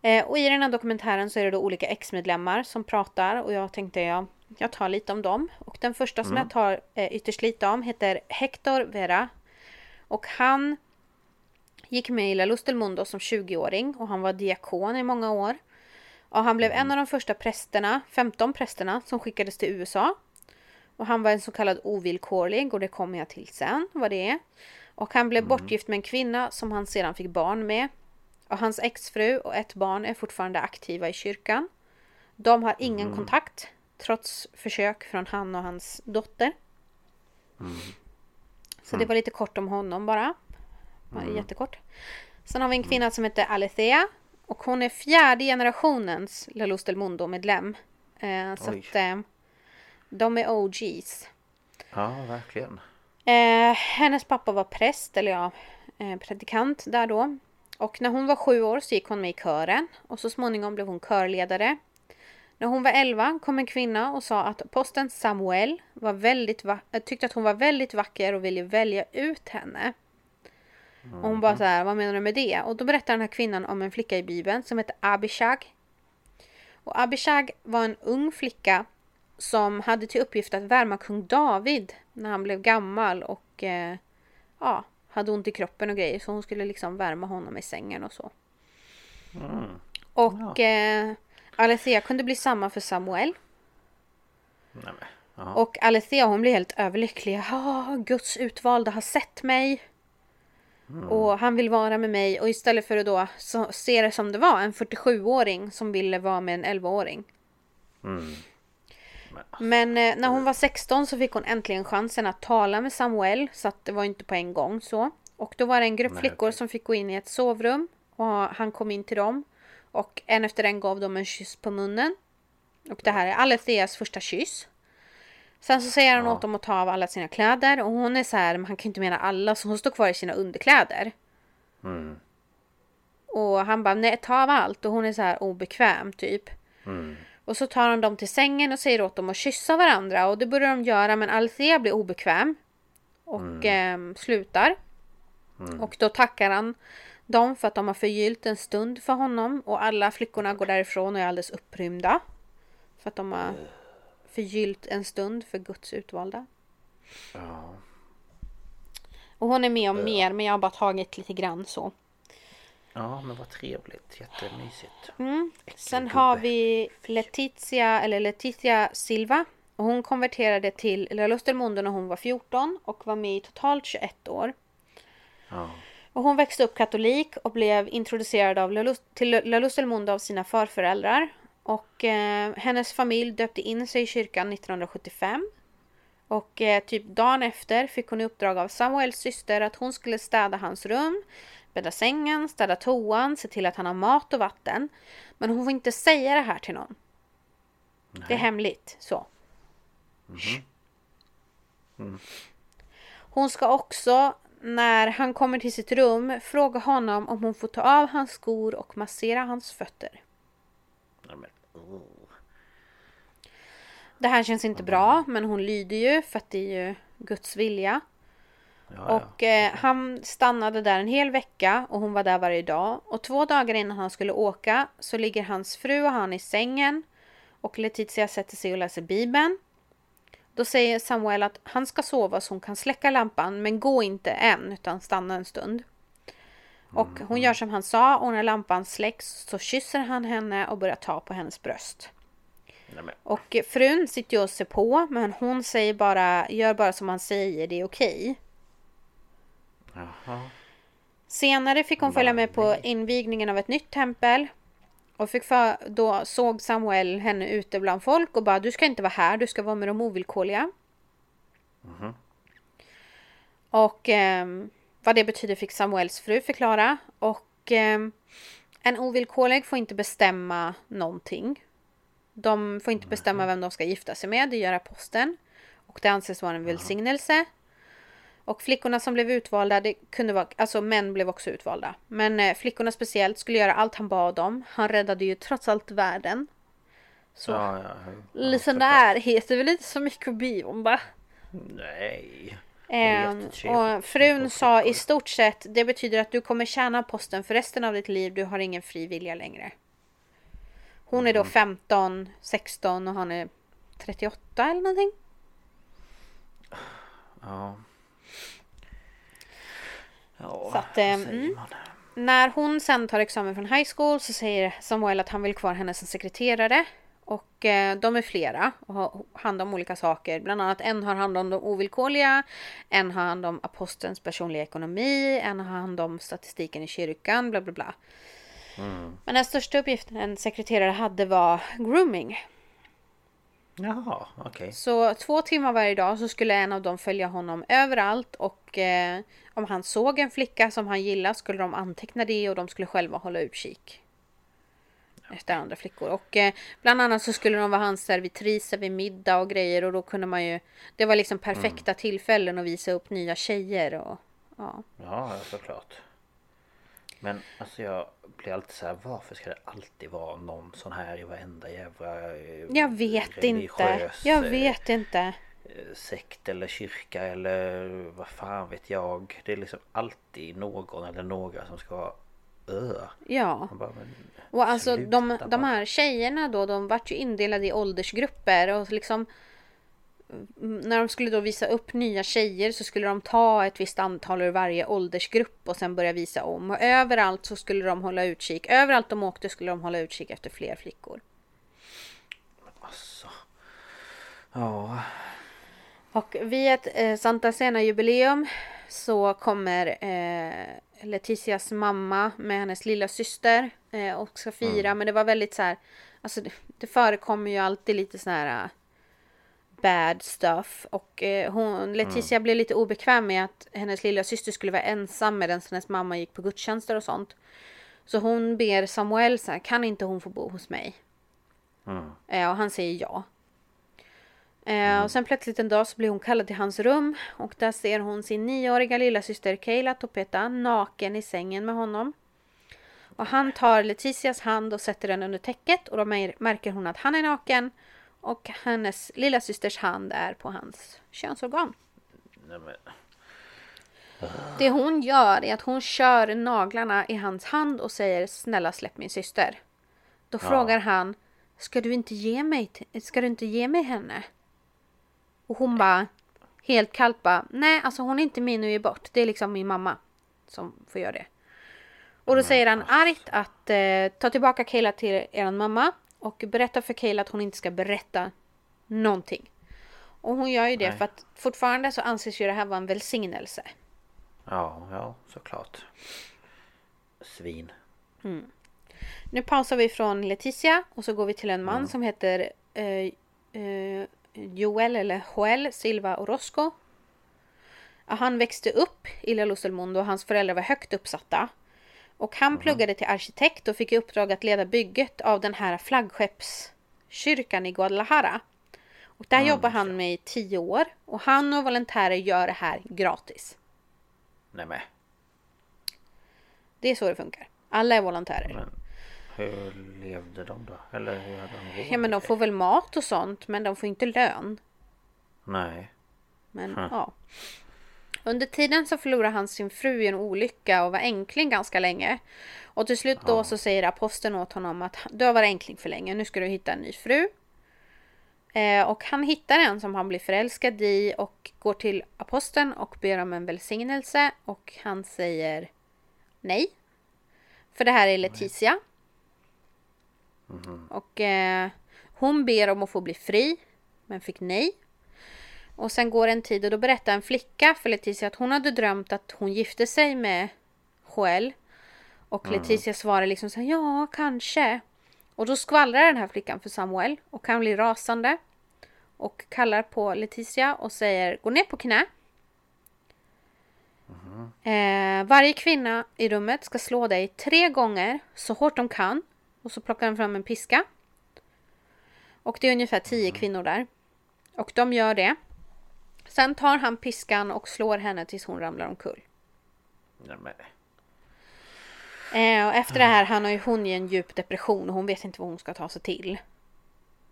S2: Eh, och i den här dokumentären så är det då olika ex-medlemmar som pratar och jag tänkte jag, jag tar lite om dem. Och den första som jag tar eh, ytterst lite om heter Hector Vera. Och han gick med i La Luz del Mundo som 20-åring och han var diakon i många år. Och han blev en av de första prästerna, 15 prästerna, som skickades till USA. Och han var en så kallad ovillkorlig och det kommer jag till sen vad det är. Och han blev bortgift med en kvinna som han sedan fick barn med. Och hans exfru och ett barn är fortfarande aktiva i kyrkan. De har ingen kontakt trots försök från han och hans dotter. Så det var lite kort om honom bara. Bara Jättekort. Sen har vi en kvinna som heter Alethea. Och hon är fjärde generationens La Luz del Mundo-medlem. Eh, så
S1: Oj.
S2: att eh, de är OGs.
S1: Ja, verkligen.
S2: Eh, hennes pappa var präst, eller ja, eh, predikant där då. Och när hon var sju år så gick hon med i kören och så småningom blev hon körledare. När hon var elva kom en kvinna och sa att posten Samuel var väldigt eh, tyckte att hon var väldigt vacker och ville välja ut henne. Och hon bara så här, vad menar du med det? Och då berättar den här kvinnan om en flicka i bibeln som heter Abishag. Och Abishag var en ung flicka som hade till uppgift att värma kung David när han blev gammal och eh, ja, hade ont i kroppen och grejer. Så hon skulle liksom värma honom i sängen och så. Och eh, Alethea kunde bli samma för Samuel.
S1: Nej, men, ja.
S2: Och Alethea hon blir helt överlycklig. Ja, Guds utvalda har sett mig. Och han vill vara med mig. Och istället för att då så, se det som det var. En 47-åring som ville vara med en 11-åring.
S1: Mm.
S2: Men eh, när hon var 16 så fick hon äntligen chansen att tala med Samuel. Så att det var inte på en gång så. Och då var det en grupp
S1: Nej,
S2: flickor som fick gå in i ett sovrum. Och han kom in till dem. Och en efter en gav dem en kyss på munnen. Och det här är Aletheas första kyss. Sen så säger han
S1: Ja.
S2: åt dem att ta av alla sina kläder. Och hon är så här, han kan inte mena alla. Så hon står kvar i sina underkläder.
S1: Mm.
S2: Och han bara, nej ta av allt. Och hon är så här obekväm typ.
S1: Mm.
S2: Och så tar han dem till sängen och säger åt dem att kyssa varandra. Och det börjar de göra men Althea blir obekväm. Och ehm, slutar. Och då tackar han dem för att de har förgyllt en stund för honom. Och alla flickorna går därifrån och är alldeles upprymda. För att de har förgyllt en stund för Guds utvalda.
S1: Ja.
S2: Och hon är med om mer men jag har bara tagit lite grann så.
S1: Ja, men vad trevligt. Jättemysigt.
S2: Mm. Sen har vi Letizia, eller Letizia Silva. Och hon konverterade till La Luz del Mundo när hon var 14 och var med i totalt 21 år.
S1: Ja.
S2: Och hon växte upp katolik och blev introducerad av La Luz, till La Luz del Mundo av sina farföräldrar. Och eh, hennes familj döpte in sig i kyrkan 1975. Och eh, typ dagen efter fick hon i uppdrag av Samuels syster att hon skulle städa hans rum, bädda sängen, städa toan, se till att han har mat och vatten. Men hon får inte säga det här till någon. Det är hemligt. Så. Hon ska också, när han kommer till sitt rum, fråga honom om hon får ta av hans skor och massera hans fötter.
S1: Nej, oh.
S2: Det här känns inte bra, men hon lyder ju för att det är ju Guds vilja.
S1: Ja,
S2: Och eh, han stannade där en hel vecka och hon var där varje dag. Och två dagar innan han skulle åka så ligger hans fru och han i sängen. Och Letizia sätter sig och läser Bibeln. Då säger Samuel att han ska sova så hon kan släcka lampan men gå inte än utan stanna en stund. Och hon gör som han sa och när lampan släcks så kysser han henne och börjar ta på hennes bröst.
S1: Nej, men,
S2: Och frun sitter ju och ser på men hon säger bara gör bara som han säger, det är okej.
S1: Jaha.
S2: Senare fick hon följa med på invigningen av ett nytt tempel. Och fick för, då såg Samuel henne ute bland folk och bara du ska inte vara här, du ska vara med de ovillkorliga. Och ehm, vad det betyder fick Samuels fru förklara. Och ehm, en ovillkorlig får inte bestämma någonting. De får inte bestämma vem de ska gifta sig med, det gör aposteln. Och det anses vara en välsignelse. Och flickorna som blev utvalda, det kunde vara, alltså män blev också utvalda. Men eh, flickorna speciellt skulle göra allt han bad om. Han räddade ju trots allt världen. Så
S1: Ja, ja, ja,
S2: liksom där heter väl inte så mycket om va?
S1: Nej. Jättetrevligt.
S2: och frun sa i stort sett, det betyder att du kommer tjäna posten för resten av ditt liv. Du har ingen fri vilja längre. Hon är då 15, 16 och han är 38 eller någonting.
S1: Ja. Ja,
S2: Så att, ehm, mm. När hon sen tar examen från high school så säger Samuel att han vill kvar henne som sekreterare. Och eh, de är flera och har hand om olika saker. Bland annat en har hand om de ovillkorliga, en har hand om apostelns personliga ekonomi, en har hand om statistiken i kyrkan, bla bla bla. Men den största uppgiften en sekreterare hade var grooming.
S1: Jaha, okej.
S2: Så två timmar varje dag så skulle en av dem följa honom överallt och eh, om han såg en flicka som han gillade skulle de anteckna det och de skulle själva hålla utkik. Efter andra flickor. Och eh, bland annat så skulle de vara hans servitriser vid middag och grejer och då kunde man ju Det var liksom perfekta tillfällen att visa upp nya tjejer och. Ja,
S1: ja, såklart. Men alltså jag blir alltid så här, varför ska det alltid vara någon sån här i varenda jävla eh,
S2: Jag vet inte. Jag
S1: eh,
S2: vet inte.
S1: eh, sekt eller kyrka eller vad fan vet jag. Det är liksom alltid någon eller några som ska vara ö.
S2: Ja.
S1: Bara,
S2: Och alltså de, de här tjejerna då, de vart ju indelade i åldersgrupper och liksom när de skulle då visa upp nya tjejer så skulle de ta ett visst antal ur varje åldersgrupp och sen börja visa om. Och överallt så skulle de hålla utkik. Överallt de åkte skulle de hålla utkik efter fler flickor.
S1: Alltså. Ja.
S2: Och vid ett eh, Santa Cena jubileum så kommer eh, Leticias mamma med hennes lilla syster eh, och ska fira. Men det var väldigt så här, alltså det, det förekommer ju alltid lite sån här uh, bad stuff. Och eh, hon, Leticia blev lite obekväm med att hennes lilla syster skulle vara ensam medan hennes mamma gick på gudstjänster och sånt. Så hon ber Samuel så här, kan inte hon få bo hos mig? Eh, och han säger ja. Eh, och sen plötsligt en dag så blir hon kallad till hans rum och där ser hon sin nioåriga lilla syster Kayla Topeta naken i sängen med honom. Och han tar Leticias hand och sätter den under täcket och då mär- märker hon att han är naken och hennes lilla systers hand är på hans könsorgan.
S1: Nej, men,
S2: Det hon gör är att hon kör naglarna i hans hand och säger snälla släpp min syster. Då frågar han ska du inte ge mig ska du inte ge mig henne? Och hon bara helt kallt bara nej alltså hon är inte min och ger bort. Det är liksom min mamma som får göra det. Och då säger han argt att eh, ta tillbaka Kayla till er mamma och berätta för Kayla att hon inte ska berätta någonting. Och hon gör ju det
S1: Nej.
S2: för att fortfarande så anses ju det här vara en välsignelse.
S1: ja, ja, såklart. Svin.
S2: Nu pausar vi från Leticia och så går vi till en man som heter eh, eh, Joel eller Joel Silva Orozco. Han växte upp i La Luz del Mundo och hans föräldrar var högt uppsatta. Och han pluggade till arkitekt och fick i uppdrag att leda bygget av den här flaggskeppskyrkan i Guadalajara. Och där jobbar han med i tio år och han och volontärer gör det här gratis.
S1: Nej men.
S2: Det är så det funkar. Alla är volontärer.
S1: Men hur levde de då? Eller hur hade de råd
S2: Ja men de får väl mat och sånt men de får inte lön.
S1: Nej.
S2: Men
S1: Hm.
S2: ja. Under tiden så förlorar han sin fru i en olycka och var änkling ganska länge. Och till slut då så säger aposteln åt honom att du har varit änkling för länge, nu ska du hitta en ny fru. Eh, och han hittar en som han blir förälskad i och går till aposteln och ber om en välsignelse och han säger nej. För det här är Leticia. Och eh, hon ber om att få bli fri men fick nej. Och sen går en tid och då berättar en flicka för Leticia att hon hade drömt att hon gifte sig med Joel. Och Leticia svarar liksom så här, ja kanske. Och då skvallrar den här flickan för Samuel och han blir rasande. Och kallar på Leticia och säger gå ner på knä. Eh, varje kvinna i rummet ska slå dig tre gånger så hårt de kan. Och så plockar han fram en piska. Och det är ungefär tio kvinnor där. Och de gör det. Sen tar han piskan och slår henne tills hon ramlar omkull.
S1: Nej, men,
S2: Eh, och efter det här hamnar ju hon i en djup depression och hon vet inte vad hon ska ta sig till.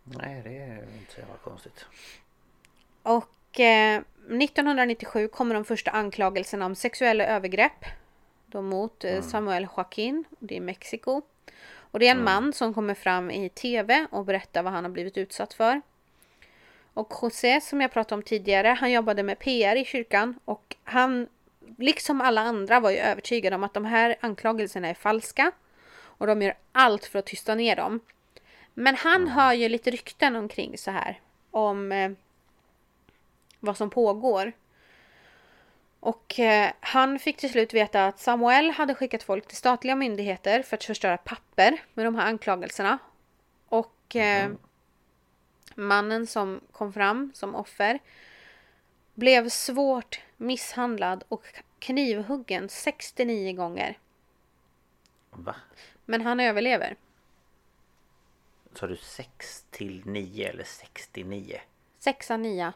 S1: nej, det är inte så jävla konstigt.
S2: Och eh, 1997 kommer de första anklagelserna om sexuella övergrepp. Då mot eh, Samuel Joaquin, det är Mexiko. Och det är en man som kommer fram i tv och berättar vad han har blivit utsatt för. Och José som jag pratade om tidigare, han jobbade med PR i kyrkan och han, liksom alla andra, var ju övertygad om att de här anklagelserna är falska. Och de gör allt för att tysta ner dem. Men han hör ju lite rykten omkring så här. Om eh, vad som pågår. Och eh, han fick till slut veta att Samuel hade skickat folk till statliga myndigheter för att förstöra papper med de här anklagelserna. Och eh, mannen som kom fram som offer blev svårt misshandlad och knivhuggen 69 gånger.
S1: Va?
S2: Men han överlever.
S1: Sa du 6 till 9 eller 69?
S2: 6 av 9.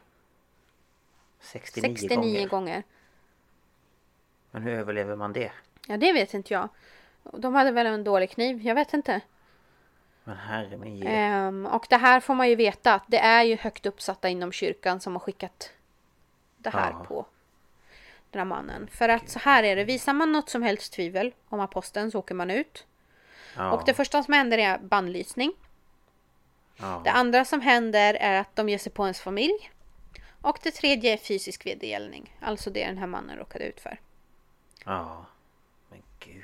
S1: 69,
S2: 69
S1: gånger.
S2: gånger.
S1: Men hur överlever man det?
S2: Ja, det vet inte jag. De hade väl en dålig kniv, jag vet inte.
S1: Men herre min.
S2: Ehm, och det här får man ju veta att det är ju högt uppsatta inom kyrkan som har skickat det här
S1: Ja.
S2: på den här mannen. För att så här är det, visar man något som helst tvivel om aposteln så åker man ut.
S1: ja,
S2: Och det första som händer är bannlysning.
S1: ja,
S2: Det andra som händer är att de ger sig på ens familj. Och det tredje är fysisk vedergällning. Alltså det den här mannen råkade ut för.
S1: ja. Men gud.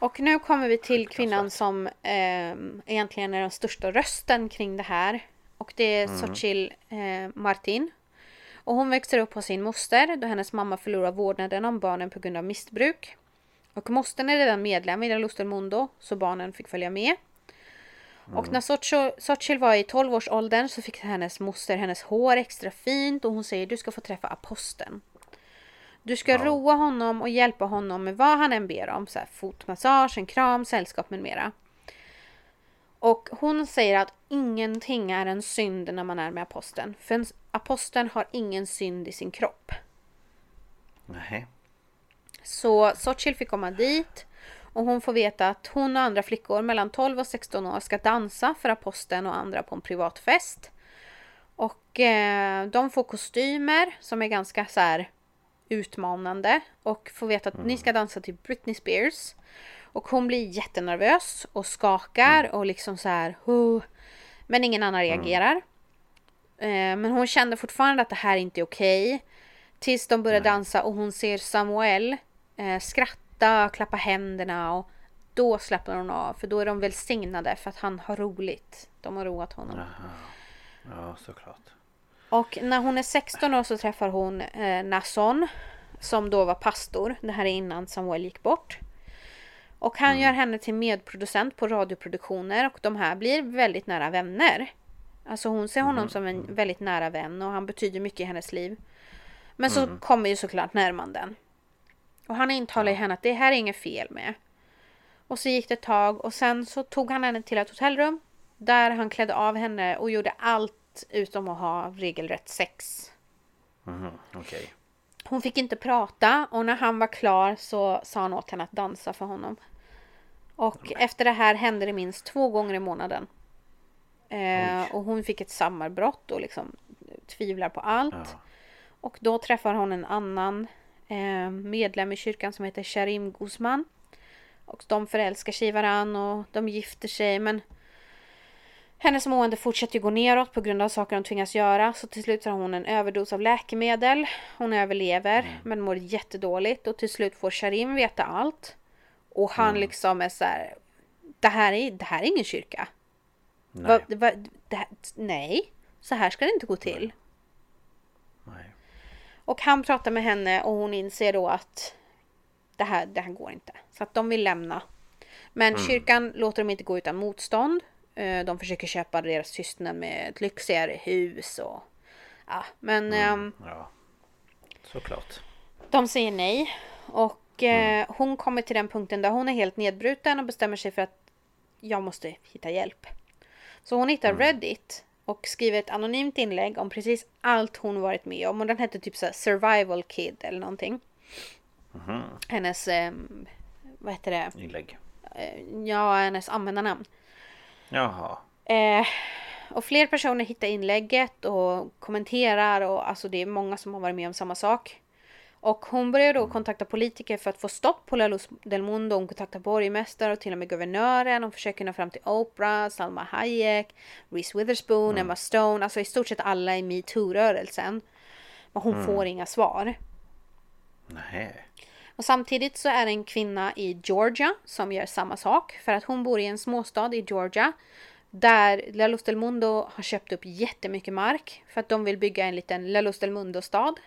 S2: Och nu kommer vi till kvinnan som eh, egentligen är den största rösten kring det här. Och det är Xochitl eh, Martin. Och hon växer upp hos sin moster då hennes mamma förlorar vårdnaden om barnen på grund av missbruk. Och mostern är redan medlem i del Mundo så barnen fick följa med. Och när Xochitl var i 12-årsåldern så fick hennes moster hennes hår extra fint och hon säger du ska få träffa aposteln. Du ska roa honom och hjälpa honom med vad han än ber om. Så här, fotmassage, en kram, sällskap med mera. Och hon säger att ingenting är en synd när man är med aposteln. För aposteln har ingen synd i sin kropp.
S1: Nej.
S2: Så Xochitl fick komma dit och hon får veta att hon och andra flickor mellan 12 och 16 år ska dansa för aposteln och andra på en privat fest. Och eh, de får kostymer som är ganska så här utmanande och får veta att ni ska dansa till Britney Spears. Och hon blir jättenervös och skakar och liksom så här. "Huh." Men ingen annan reagerar. Eh, men hon kände fortfarande att det här inte är okej. Tills de börjar dansa och hon ser Samuel eh, skratta, klappa händerna och då släpper hon av för då är de välsignade för att han har roligt. De har roat honom.
S1: Ja, såklart.
S2: Och när hon är 16 år så träffar hon eh, Nasson som då var pastor. Det här är innan Samuel gick bort. Och han gör henne till medproducent på radioproduktioner och de här blir väldigt nära vänner. Alltså hon ser honom som en väldigt nära vän och han betyder mycket i hennes liv. Men så kommer ju såklart närmanden. Och han intalar ju henne att det här är inget fel med. Och så gick det ett tag och sen så tog han henne till ett hotellrum. Där han klädde av henne och gjorde allt utom att ha regelrätt sex.
S1: Mhm, Okej.
S2: Hon fick inte prata och när han var klar så sa han åt henne att dansa för honom. Och efter det här hände det minst två gånger i månaden. Eh, och hon fick ett sammanbrott och liksom tvivlar på allt.
S1: Ja.
S2: Och då träffar hon en annan eh, medlem i kyrkan som heter Sharim Guzman. Och de förälskar sig i varann och de gifter sig men Hennes mående fortsätter gå neråt på grund av saker hon tvingas göra. Så till slut har hon en överdos av läkemedel. Hon överlever men mår jättedåligt. Och till slut får Sharim veta allt. Och han liksom är så här. Det här är, det här är ingen kyrka.
S1: Nej.
S2: Va, va, här, nej, så här ska det inte gå till.
S1: Nej.
S2: Och han pratar med henne och hon inser då att det här, det här går inte. Så att de vill lämna. Men kyrkan låter dem inte gå utan motstånd. Eh, De försöker köpa deras tystnad med ett lyxigare hus och... Ja, men ehm,
S1: Ja. Såklart.
S2: de säger nej. Och eh, hon kommer till den punkten där hon är helt nedbruten och bestämmer sig för att jag måste hitta hjälp. Så hon hittar Reddit och skriver ett anonymt inlägg om precis allt hon varit med om. Och den hette typ så survival kid eller någonting. Hennes, eh, vad heter det?
S1: Inlägg.
S2: Eh, ja, hennes användarnamn.
S1: Jaha.
S2: Eh, och fler personer hittar inlägget och kommenterar och alltså det är många som har varit med om samma sak. Och hon börjar då kontakta politiker för att få stopp på La Luz del Mundo. Hon kontaktar borgmästare och till och med guvernören. Hon försöker nå fram till Oprah, Salma Hayek, Reese Witherspoon, Emma Stone. Alltså i stort sett alla i metoo-rörelsen. Men hon får inga svar.
S1: Nej.
S2: Och samtidigt så är det en kvinna i Georgia som gör samma sak. För att hon bor i en småstad i Georgia. Där La Luz del Mundo har köpt upp jättemycket mark. För att de vill bygga en liten La Luz del Mundo-stad.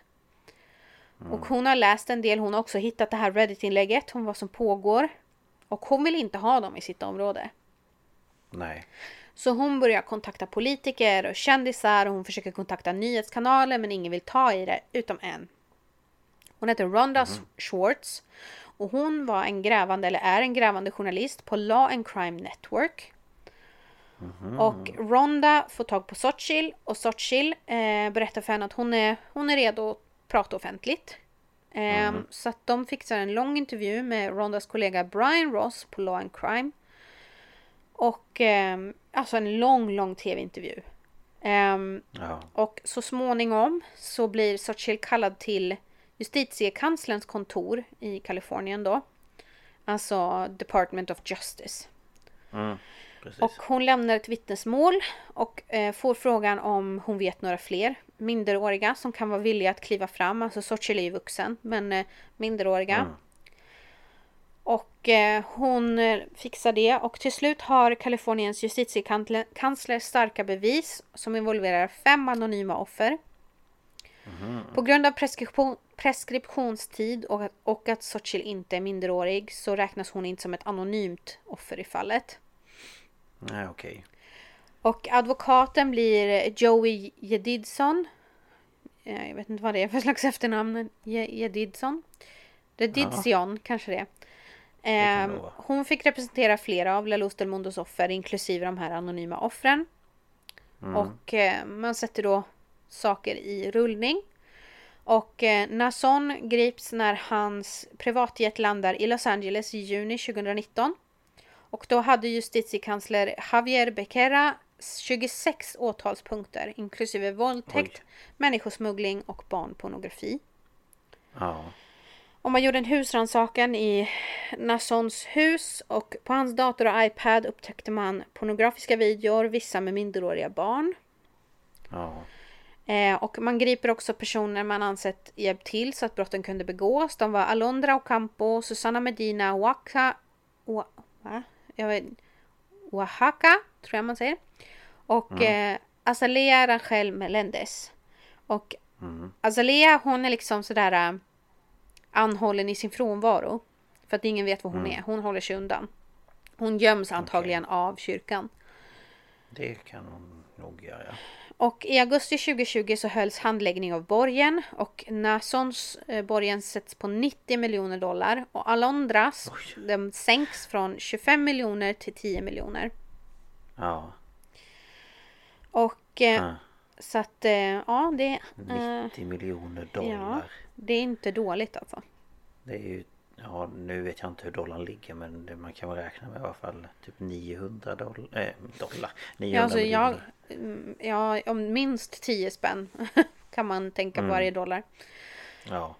S2: Och hon har läst en del. Hon har också hittat det här Reddit-inlägget om vad som pågår. Och hon vill inte ha dem i sitt område.
S1: Nej.
S2: Så hon börjar kontakta politiker och kändisar och hon försöker kontakta nyhetskanaler men ingen vill ta i det utom en. Hon heter Rhonda Schwartz och hon var en grävande, eller är en grävande journalist på Law and Crime Network. Och Rhonda får tag på Sochil och Sochil eh, berättar för henne att hon är, hon är redo att prata offentligt. Ehm, Så att de fixar en lång intervju med Rondas kollega Brian Ross på Law and Crime. Och ehm, alltså en lång, lång tv-intervju. Ehm,
S1: Ja.
S2: och så småningom så blir Sochil kallad till justitiekanslerns kontor i Kalifornien då. Alltså Department of Justice.
S1: Mm.
S2: Och hon lämnar ett vittnesmål och eh, får frågan om hon vet några fler minderåriga som kan vara villiga att kliva fram. Alltså Sochil är vuxen, men eh, minderåriga.
S1: Mm.
S2: Och eh, hon eh, fixar det och till slut har Kaliforniens justitiekansler starka bevis som involverar fem anonyma offer. På grund av preskription, preskriptionstid och, att- och att Sochil inte är minderårig så räknas hon inte som ett anonymt offer i fallet.
S1: Nej, okej.
S2: Och advokaten blir Joey Jedidson. Eh, Jag vet inte vad det är för slags efternamn. Je- Jedidson. Kanske det är.
S1: kan
S2: Eh,
S1: det vara.
S2: hon fick representera flera av La Luz del Mundos offer inklusive de här anonyma offren. Och eh, man sätter då saker i rullning. Och eh, Nason grips när hans privatjet landar i Los Angeles i juni 2019. Och då hade justitiekansler Javier Becerra 26 åtalspunkter inklusive våldtäkt, människosmuggling och barnpornografi.
S1: Ja.
S2: Och man gjorde en husrannsakan i Nassons hus och på hans dator och iPad upptäckte man pornografiska videor, vissa med minderåriga barn.
S1: Ja.
S2: Eh, och man griper också personer man ansett hjälpt till så att brotten kunde begås. De var Alondra Ocampo, Susana Medina, Oaxaca, Oa, va? Jag vet, Oaxaca, tror jag man säger. Och eh, Azalea Rangel Melendez. Och Azalea hon är liksom sådär eh, anhållen i sin frånvaro. För att ingen vet var hon är. Hon håller sig undan. Hon göms antagligen av kyrkan.
S1: Det kan hon nog göra.
S2: Och i augusti 2020 så hölls handläggning av borgen och Nasons eh, borgen sätts på 90 miljoner dollar och Alondras de sänks från 25 miljoner till 10 miljoner.
S1: Ja.
S2: Och eh,
S1: Ah.
S2: så att eh, ja det, eh,
S1: 90 miljoner
S2: ja,
S1: dollar.
S2: det är inte dåligt alltså.
S1: Det är ju... Ja, nu vet jag inte hur dollarn ligger men det, man kan väl räkna med i alla fall typ 900 doll, äh, dollar. 900
S2: Ja, alltså jag, mm, ja, om minst 10 spänn [laughs] kan man tänka på varje dollar.
S1: Ja.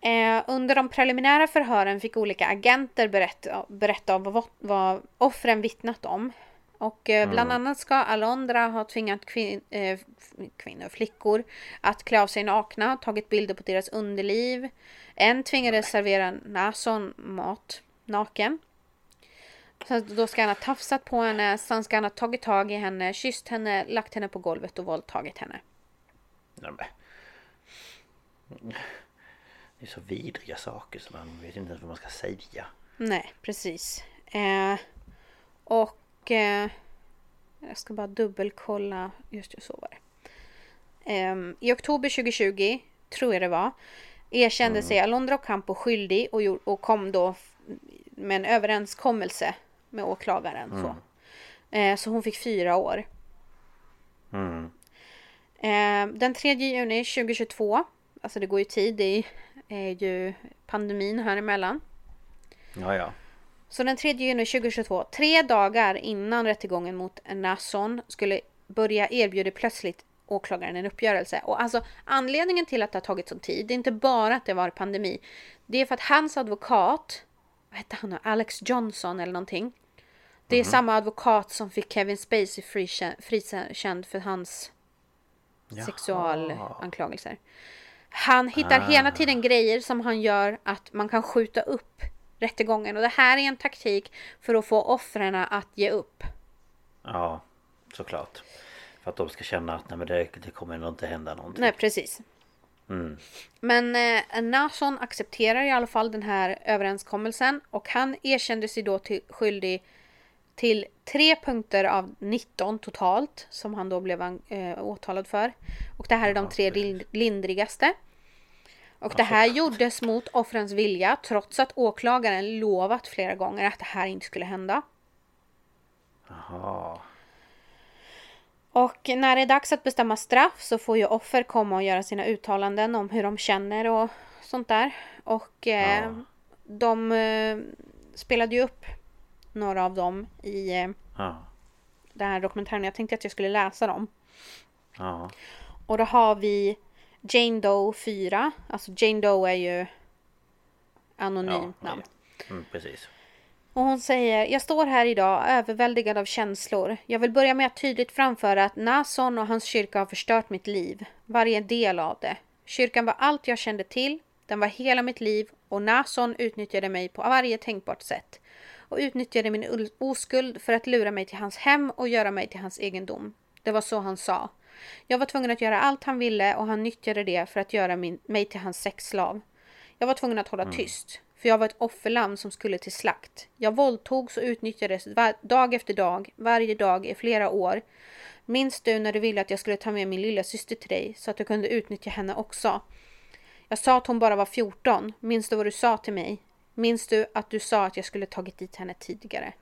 S2: Eh, under de preliminära förhören fick olika agenter berätta, berätta om vad, vad offren vittnat om. Och eh, bland annat ska Alondra ha tvingat kvin eh, kvinnor, flickor att klä av sig nakna, tagit bilder på deras underliv. En tvingades servera Nason mat naken. Så då ska han ha tafsat på henne, sen ska han ha tagit tag i henne, kysst henne, lagt henne på golvet och våldtagit henne.
S1: Nej. Det är så vidriga saker så man vet inte ens vad man ska säga.
S2: Nej, precis. Eh, och eh, jag ska bara dubbelkolla. Just det, så var det. Eh, I oktober 2020, tror jag det var, erkände sig Alondra Ocampo skyldig och, gjorde, och kom då med en överenskommelse med åklagaren. Så. Eh, så hon fick fyra år.
S1: Mm.
S2: Eh, den 3 juni 2022, alltså det går ju tid, det är ju pandemin här emellan.
S1: Ja, ja.
S2: Så den 3 juni 2022, tre dagar innan rättegången mot Nasson skulle börja erbjuder plötsligt åklagaren en uppgörelse. Och alltså anledningen till att det har tagit sån tid, det är inte bara att det var pandemi. Det är för att hans advokat, vad hette han nu, Alex Johnson eller någonting. Det är samma advokat som fick Kevin Spacey frikänd, för hans sexualanklagelser. Han hittar hela tiden grejer som han gör att man kan skjuta upp rättegången. Och det här är en taktik för att få offren att ge upp.
S1: Ja, såklart. För att de ska känna att nej, men det, det kommer nog inte hända någonting.
S2: Nej, precis.
S1: Mm.
S2: Men eh, Nason accepterar i alla fall den här överenskommelsen och han erkände sig då till, skyldig till tre punkter av 19 totalt som han då blev eh, åtalad för. Och det här är de tre lind- lindrigaste. Och det här gjordes mot offrens vilja trots att åklagaren lovat flera gånger att det här inte skulle hända.
S1: Jaha.
S2: Och när det är dags att bestämma straff så får ju offer komma och göra sina uttalanden om hur de känner och sånt där. Och eh,
S1: Ja.
S2: de eh, spelade ju upp några av dem i eh,
S1: Ja.
S2: den här dokumentären. Jag tänkte att jag skulle läsa dem.
S1: Ja.
S2: Och då har vi Jane Doe 4. Alltså Jane Doe är ju anonymt
S1: ja.
S2: namn.
S1: Mm, precis.
S2: Och hon säger, jag står här idag överväldigad av känslor. Jag vill börja med att tydligt framföra att Nason och hans kyrka har förstört mitt liv. Varje del av det. Kyrkan var allt jag kände till. Den var hela mitt liv och Nason utnyttjade mig på varje tänkbart sätt. Och utnyttjade min ul- oskuld för att lura mig till hans hem och göra mig till hans egendom. Det var så han sa. Jag var tvungen att göra allt han ville och han nyttjade det för att göra min, mig till hans sexslav. Jag var tvungen att hålla tyst, för jag var ett offerlamm som skulle till slakt. Jag våldtogs och utnyttjades dag efter dag, varje dag i flera år. Minns du när du ville att jag skulle ta med min lilla syster till dig så att du kunde utnyttja henne också? Jag sa att hon bara var 14. Minns du vad du sa till mig? Minns du att du sa att jag skulle tagit dit henne tidigare?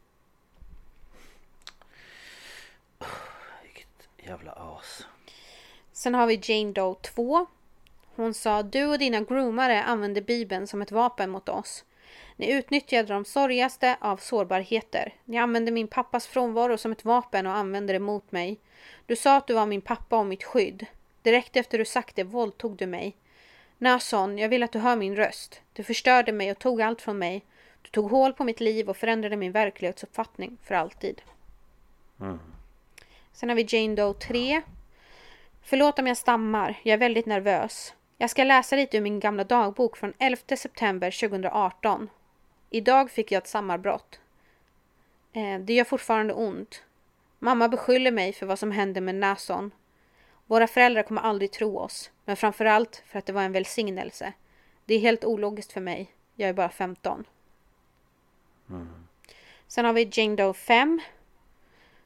S1: Vilket jävla as.
S2: Sen har vi Jane Doe 2. Hon sa du och dina groomare använde Bibeln som ett vapen mot oss. Ni utnyttjade de sorgigaste av sårbarheter. Ni använde min pappas frånvaro som ett vapen och använde det mot mig. Du sa att du var min pappa och mitt skydd. Direkt efter du sagt det våldtog du mig. Nason, jag vill att du hör min röst. Du förstörde mig och tog allt från mig. Du tog hål på mitt liv och förändrade min verklighetsuppfattning för alltid. Sen har vi Jane Doe 3. Förlåt om jag stammar, jag är väldigt nervös. Jag ska läsa lite ur min gamla dagbok från 11 september 2018. Idag fick jag ett sammanbrott. Eh, det gör fortfarande ont. Mamma beskyller mig för vad som hände med Nason. Våra föräldrar kommer aldrig tro oss, men framförallt för att det var en välsignelse. Det är helt ologiskt för mig. Jag är bara 15. Sen har vi Jane Doe 5.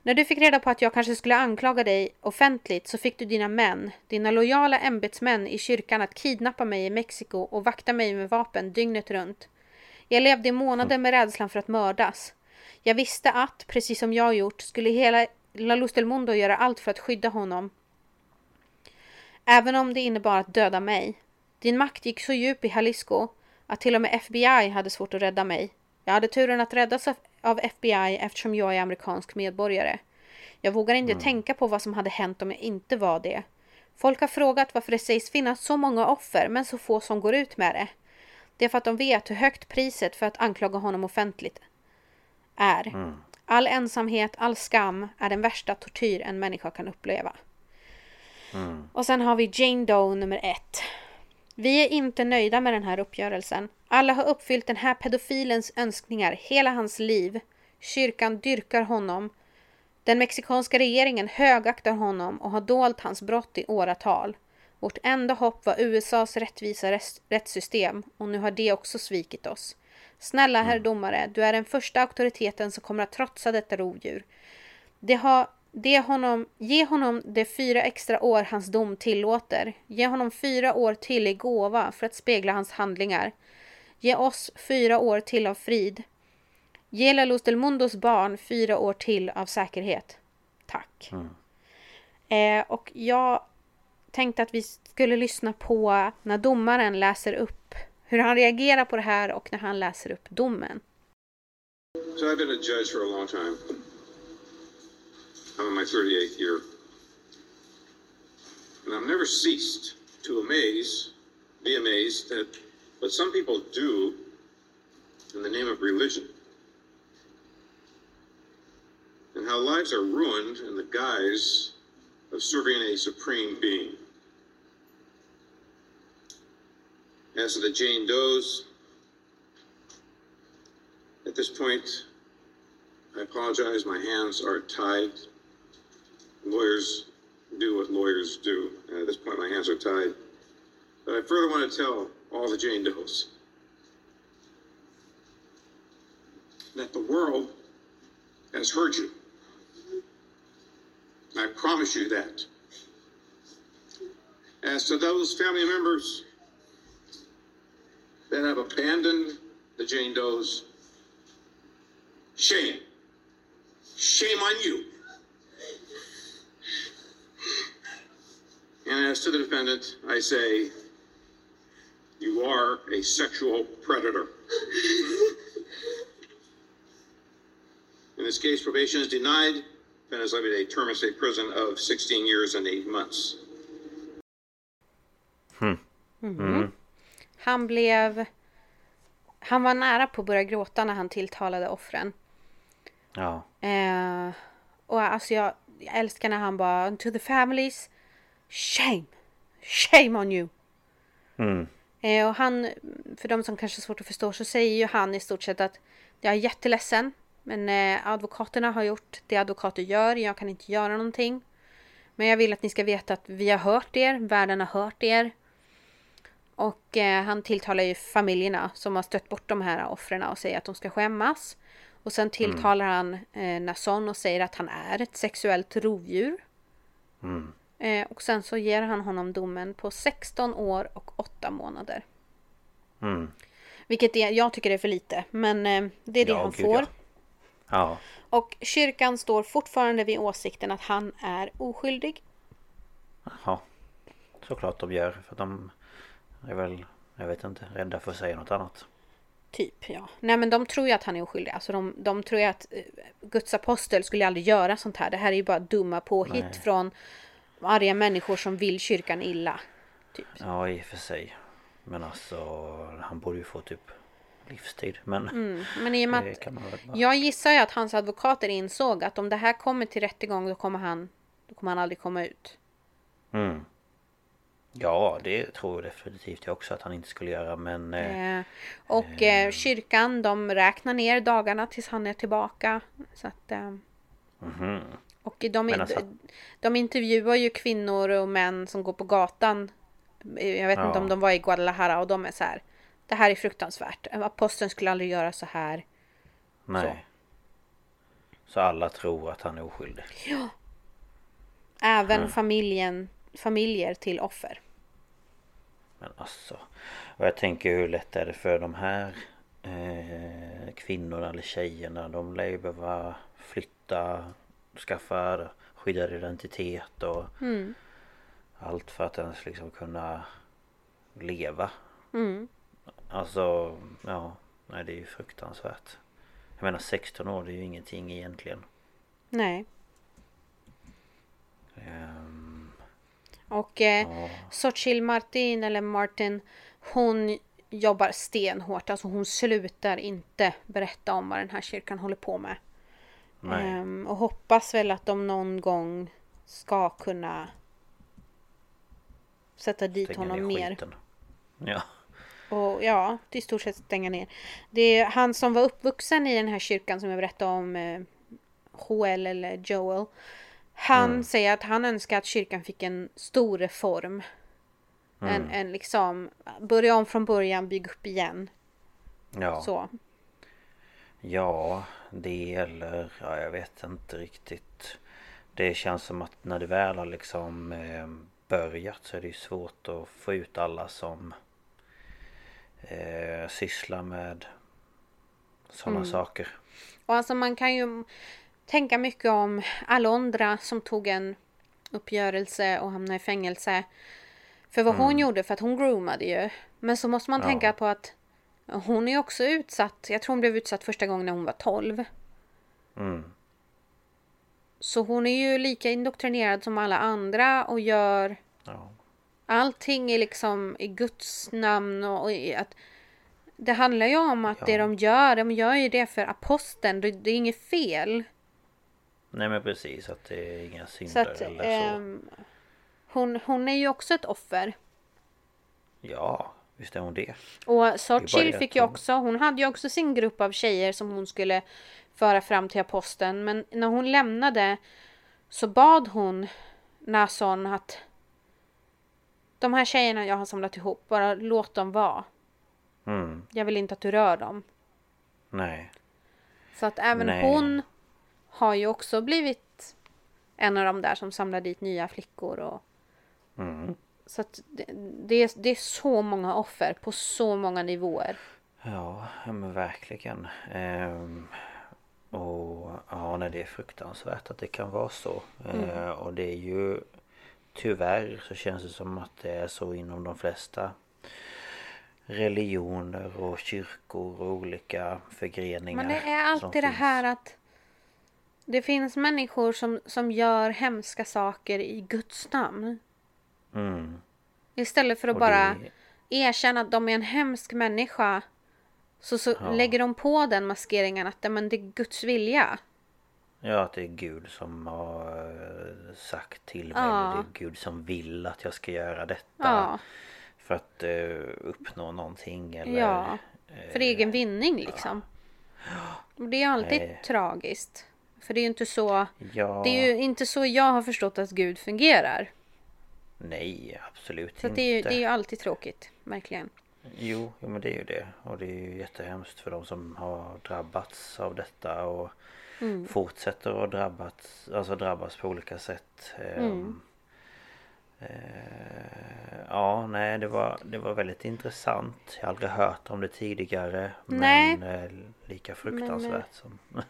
S2: När du fick reda på att jag kanske skulle anklaga dig offentligt så fick du dina män, dina lojala ämbetsmän i kyrkan att kidnappa mig i Mexiko och vakta mig med vapen dygnet runt. Jag levde i månader med rädslan för att mördas. Jag visste att, precis som jag gjort, skulle hela La Luz del Mundo göra allt för att skydda honom. Även om det innebar att döda mig. Din makt gick så djup i Jalisco att till och med FBI hade svårt att rädda mig. Jag hade turen att räddas av- av FBI eftersom jag är amerikansk medborgare. Jag vågar inte tänka på vad som hade hänt om jag inte var det. Folk har frågat varför det sägs finnas så många offer men så få som går ut med det. Det är för att de vet hur högt priset för att anklaga honom offentligt är. All ensamhet, all skam är den värsta tortyr en människa kan uppleva. Och sen har vi Jane Doe nummer ett. Vi är inte nöjda med den här uppgörelsen. Alla har uppfyllt den här pedofilens önskningar hela hans liv. Kyrkan dyrkar honom. Den mexikanska regeringen högaktar honom och har dolt hans brott i åratal. Vårt enda hopp var USAs rättvisa rätts- rättssystem och nu har det också svikit oss. Snälla herr domare, du är den första auktoriteten som kommer att trotsa detta rovdjur. Det har, det honom, ge honom de fyra extra år hans dom tillåter. Ge honom fyra år till i gåva för att spegla hans handlingar. Ge oss fyra år till av frid. Ge La Luz del Mundos barn fyra år till av säkerhet. Tack. Eh, och jag tänkte att vi skulle lyssna på när domaren läser upp hur han reagerar på det här och när han läser upp domen.
S5: So I've been a judge for a long time. I'm in my 38th year. And I've never ceased to amaze, be amazed at what some people do in the name of religion. And how lives are ruined in the guise of serving a supreme being. As to the Jane Does, at this point, I apologize. My hands are tied. Lawyers do what lawyers do. And at this point, my hands are tied. But I further want to tell all the Jane Does that the world has heard you. I promise you that. As to those family members that have abandoned the Jane Does, Shame. Shame on you. And as to the defendant, I say, you are a sexual predator. In this case, probation is denied. Defendant is levied a term of state prison of 16 years and 8 months.
S2: Han blev... Han var nära på att börja gråta när han tilltalade offren.
S1: Ja.
S2: Eh, och alltså jag, jag älskar när han bara to the families Shame! Shame on you! Eh, och han, för de som kanske har svårt att förstå så säger ju han i stort sett att jag är jätteledsen men eh, advokaterna har gjort det advokater gör, jag kan inte göra någonting. Men jag vill att ni ska veta att vi har hört er, världen har hört er. Och eh, han tilltalar ju familjerna som har stött bort de här offren och säger att de ska skämmas. Och sen tilltalar han eh, Nason och säger att han är ett sexuellt rovdjur. Eh, och sen så ger han honom domen på 16 år och 8 månader.
S1: Mm.
S2: Vilket är, jag tycker är för lite, men eh, det är det
S1: Ja,
S2: han
S1: gud,
S2: får.
S1: ja. Ja.
S2: Och kyrkan står fortfarande vid åsikten att han är oskyldig.
S1: Ja. Såklart de gör. För de är väl, jag vet inte, rädda för att säga något annat.
S2: Typ, ja. Nej men de tror ju att han är oskyldig. Alltså de, de tror ju att eh, Guds apostel skulle aldrig göra sånt här. Det här är ju bara dumma påhitt
S1: Nej.
S2: från arga människor som vill kyrkan illa. Typ.
S1: Ja, i och för sig. Men alltså, han borde ju få typ livstid. Men
S2: Men i och med att. Jag gissar ju att hans advokater insåg att om det här kommer till rättegång då kommer han, då kommer han aldrig komma ut.
S1: Mm. Ja, det tror jag definitivt jag också att han inte skulle göra. Men eh,
S2: Eh, och eh, kyrkan de räknar ner dagarna tills han är tillbaka. Så att, eh, Och de,
S1: alltså-
S2: de intervjuar ju kvinnor och män som går på gatan. Jag vet inte
S1: Ja.
S2: om de var i Guadalajara och de är så här. Det här är fruktansvärt. Aposteln skulle aldrig göra så här.
S1: nej. Så. alla tror att han är oskyldig.
S2: Även familjen, familjer till offer.
S1: Men alltså. Och jag tänker hur lätt är det för de här eh, kvinnorna eller tjejerna. De lär ju behöva flytta, skaffa skyddad identitet och allt för att ens liksom kunna leva. Alltså, ja. Nej det är ju fruktansvärt. Jag menar 16 år det är ju ingenting egentligen.
S2: Nej.
S1: Ehm,
S2: Och eh, Xochitl Martin eller Martin hon jobbar stenhårt. Alltså hon slutar inte berätta om vad den här kyrkan håller på med. Ehm, och hoppas väl att de någon gång ska kunna sätta dit
S1: Stänga
S2: honom mer.
S1: skiten. Ja.
S2: Och ja, i stort sett stänga ner. Det är han som var uppvuxen i den här kyrkan som jag berättade om, eh, Joel eller Joel. Han
S1: Mm.
S2: säger att han önskar att kyrkan fick en stor reform.
S1: Mm.
S2: En, en liksom, börja om från början, bygga upp igen.
S1: Ja.
S2: Så.
S1: Ja, det eller ja, jag vet inte riktigt. Det känns som att när det väl har liksom eh, börjat så är det ju svårt att få ut alla som eh, sysslar med sådana
S2: Mm.
S1: saker.
S2: Och alltså man kan ju tänka mycket om Alondra som tog en uppgörelse och hamnade i fängelse. För vad hon gjorde, för att hon groomade ju. Men så måste man
S1: Mm. Ja.
S2: tänka på att hon är också utsatt. Jag tror hon blev utsatt första gången när hon var 12.
S1: Mm.
S2: Så hon är ju lika indoktrinerad som alla andra och gör
S1: Ja.
S2: allting i liksom i Guds namn och i att det handlar ju om att det
S1: Ja.
S2: de gör, de gör ju det för aposteln. Det, det är inget fel.
S1: Nej men precis att det är inga
S2: Så
S1: synder
S2: att
S1: eller så.
S2: ehm, hon, hon är ju också ett offer.
S1: Ja, visst är hon det.
S2: Och Sochil fick ju också, hon hade ju också sin grupp av tjejer som hon skulle föra fram till aposteln. Men när hon lämnade så bad hon Nason att de här tjejerna jag har samlat ihop, bara låt dem vara.
S1: Mm.
S2: Jag vill inte att du rör dem.
S1: Nej.
S2: Så att även
S1: Nej.
S2: hon har ju också blivit en av de där som samlar dit nya flickor. Och,
S1: Mm.
S2: Så att det, det, är, det är så många offer på så många nivåer.
S1: Ja, men verkligen. Ehm, och ja, nej, det är fruktansvärt att det kan vara så. Eh, och det är ju tyvärr så känns det som att det är så inom de flesta religioner och kyrkor och olika förgreningar.
S2: Men det är alltid det här att det finns människor som, som gör hemska saker i Guds namn.
S1: Mm.
S2: Istället för att
S1: Och
S2: bara
S1: det-
S2: erkänna att de är en hemsk människa. Så, så
S1: Ja.
S2: lägger de på den maskeringen att "Ja, men det är Guds vilja.
S1: Ja, att det är Gud som har eh, sagt till mig.
S2: Ja.
S1: eller Det är Gud som vill att jag ska göra detta.
S2: Ja,
S1: För att eh, uppnå någonting eller...
S2: ja. För
S1: eh,
S2: egen vinning liksom. Och det är alltid
S1: Nej.
S2: tragiskt. För det är ju inte så
S1: Ja,
S2: Det är ju inte så jag har förstått att Gud fungerar.
S1: Nej absolut
S2: Så
S1: inte.
S2: det, är ju, det är ju alltid tråkigt. Verkligen.
S1: Jo, jo, men det är ju det. Och det är ju jättehemskt för de som har drabbats av detta och
S2: Mm.
S1: fortsätter att drabbas, alltså drabbas på olika sätt. Ehm,
S2: Mm.
S1: eh, ja, nej det var, det var väldigt intressant. Jag har aldrig hört om det tidigare.
S2: Nej.
S1: Men eh, lika fruktansvärt som... [laughs]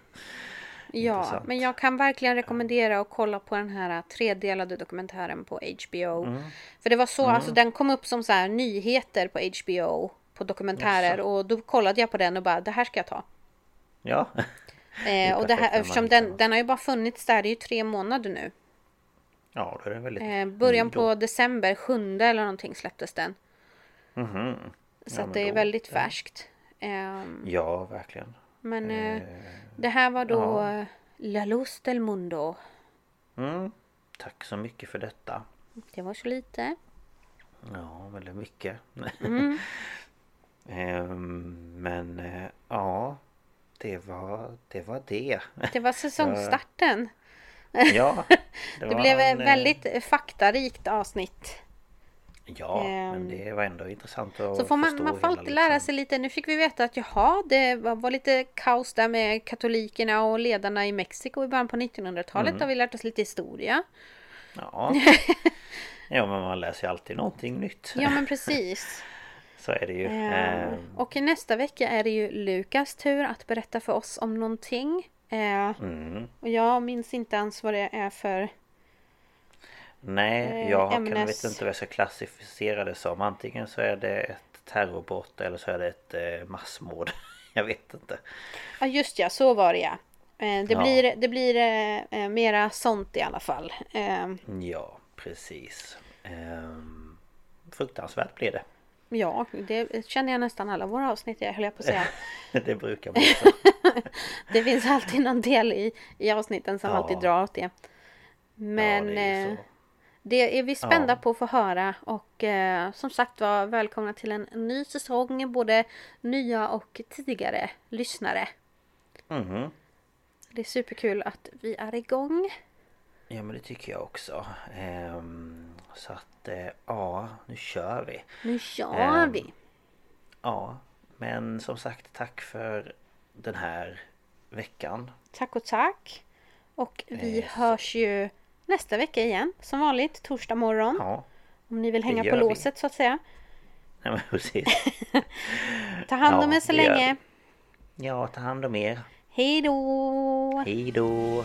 S2: Ja, men jag kan verkligen rekommendera att kolla på den här tredelade dokumentären på HBO.
S1: Mm.
S2: För det var så, alltså den kom upp som så här nyheter på HBO på dokumentärer
S1: Jaså.
S2: och då kollade jag på den och bara det här ska jag ta.
S1: Ja.
S2: Eh, [laughs] och det här, eftersom den, den har ju bara funnits där, det är ju tre månader nu.
S1: Ja, då är det väldigt
S2: Eh, början på december, sjunde eller någonting släpptes den.
S1: Mhm.
S2: Så
S1: Ja,
S2: att det är
S1: då-
S2: väldigt färskt. Ehm,
S1: Ja, verkligen.
S2: Men eh,
S1: Eh,
S2: det här var då
S1: ja.
S2: eh, La Luz del Mundo.
S1: Mm. Tack så mycket för detta.
S2: Det var så lite.
S1: Ja, väldigt mycket.
S2: Mm. [laughs]
S1: Ehm, Men eh, ja, det var det. Var det.
S2: Det var [laughs] säsongstarten.
S1: ja,
S2: Det [laughs]
S1: var
S2: blev
S1: en,
S2: väldigt faktarikt avsnitt.
S1: Ja,
S2: ehm,
S1: men det var ändå intressant att
S2: Så får man, man får alltid lära
S1: liksom.
S2: sig lite. Nu fick vi veta att jaha, det var, var lite kaos där med katolikerna och ledarna i Mexiko i början på 1900-talet.
S1: Mm.
S2: Har vi lärt oss lite historia.
S1: Ja. [laughs] ja, men man läser ju alltid någonting nytt.
S2: Ja men precis. [laughs]
S1: Så är det ju.
S2: Ehm,
S1: Ehm,
S2: och nästa vecka är det ju Lukas tur att berätta för oss om någonting. Eh,
S1: Mm.
S2: och jag minns inte ens vad det är för...
S1: Nej,
S2: Eh,
S1: jag kan,
S2: ämnes-
S1: vet inte vad jag ska klassificera det som. Antingen så är det ett terrorbrott eller så är det ett eh, massmord. [laughs] jag vet inte.
S2: Ja just ja, så var det ja. Eh, det,
S1: Ja.
S2: blir, det blir eh, mera sånt i alla fall. Eh,
S1: Ja, precis. Ehm, fruktansvärt blir det.
S2: ja, det känner jag nästan alla våra avsnitt, jag höll jag på att säga. [laughs]
S1: det brukar så. [laughs]
S2: det finns alltid någon del i, i avsnitten som
S1: Ja.
S2: alltid drar åt det. Men
S1: Ja, det är så.
S2: Det är vi spända
S1: Ja.
S2: på att få höra och eh, som sagt var välkomna till en ny säsong. Både nya och tidigare lyssnare.
S1: Mhm.
S2: Det är superkul att vi är igång.
S1: Ja men det tycker jag också. Ehm, så att eh, ja, nu kör vi.
S2: Nu kör
S1: Ehm,
S2: vi!
S1: Ja, men som sagt tack för den här veckan.
S2: Tack och tack! Och vi
S1: Eh,
S2: hörs ju nästa vecka igen som vanligt torsdag morgon.
S1: Ja,
S2: Om ni vill hänga på
S1: vi.
S2: låset så att säga. [laughs]
S1: nej men precis. [laughs]
S2: Ta hand om
S1: Ja,
S2: er så länge.
S1: Ja, ta hand om er.
S2: Hej då!
S1: Hej då!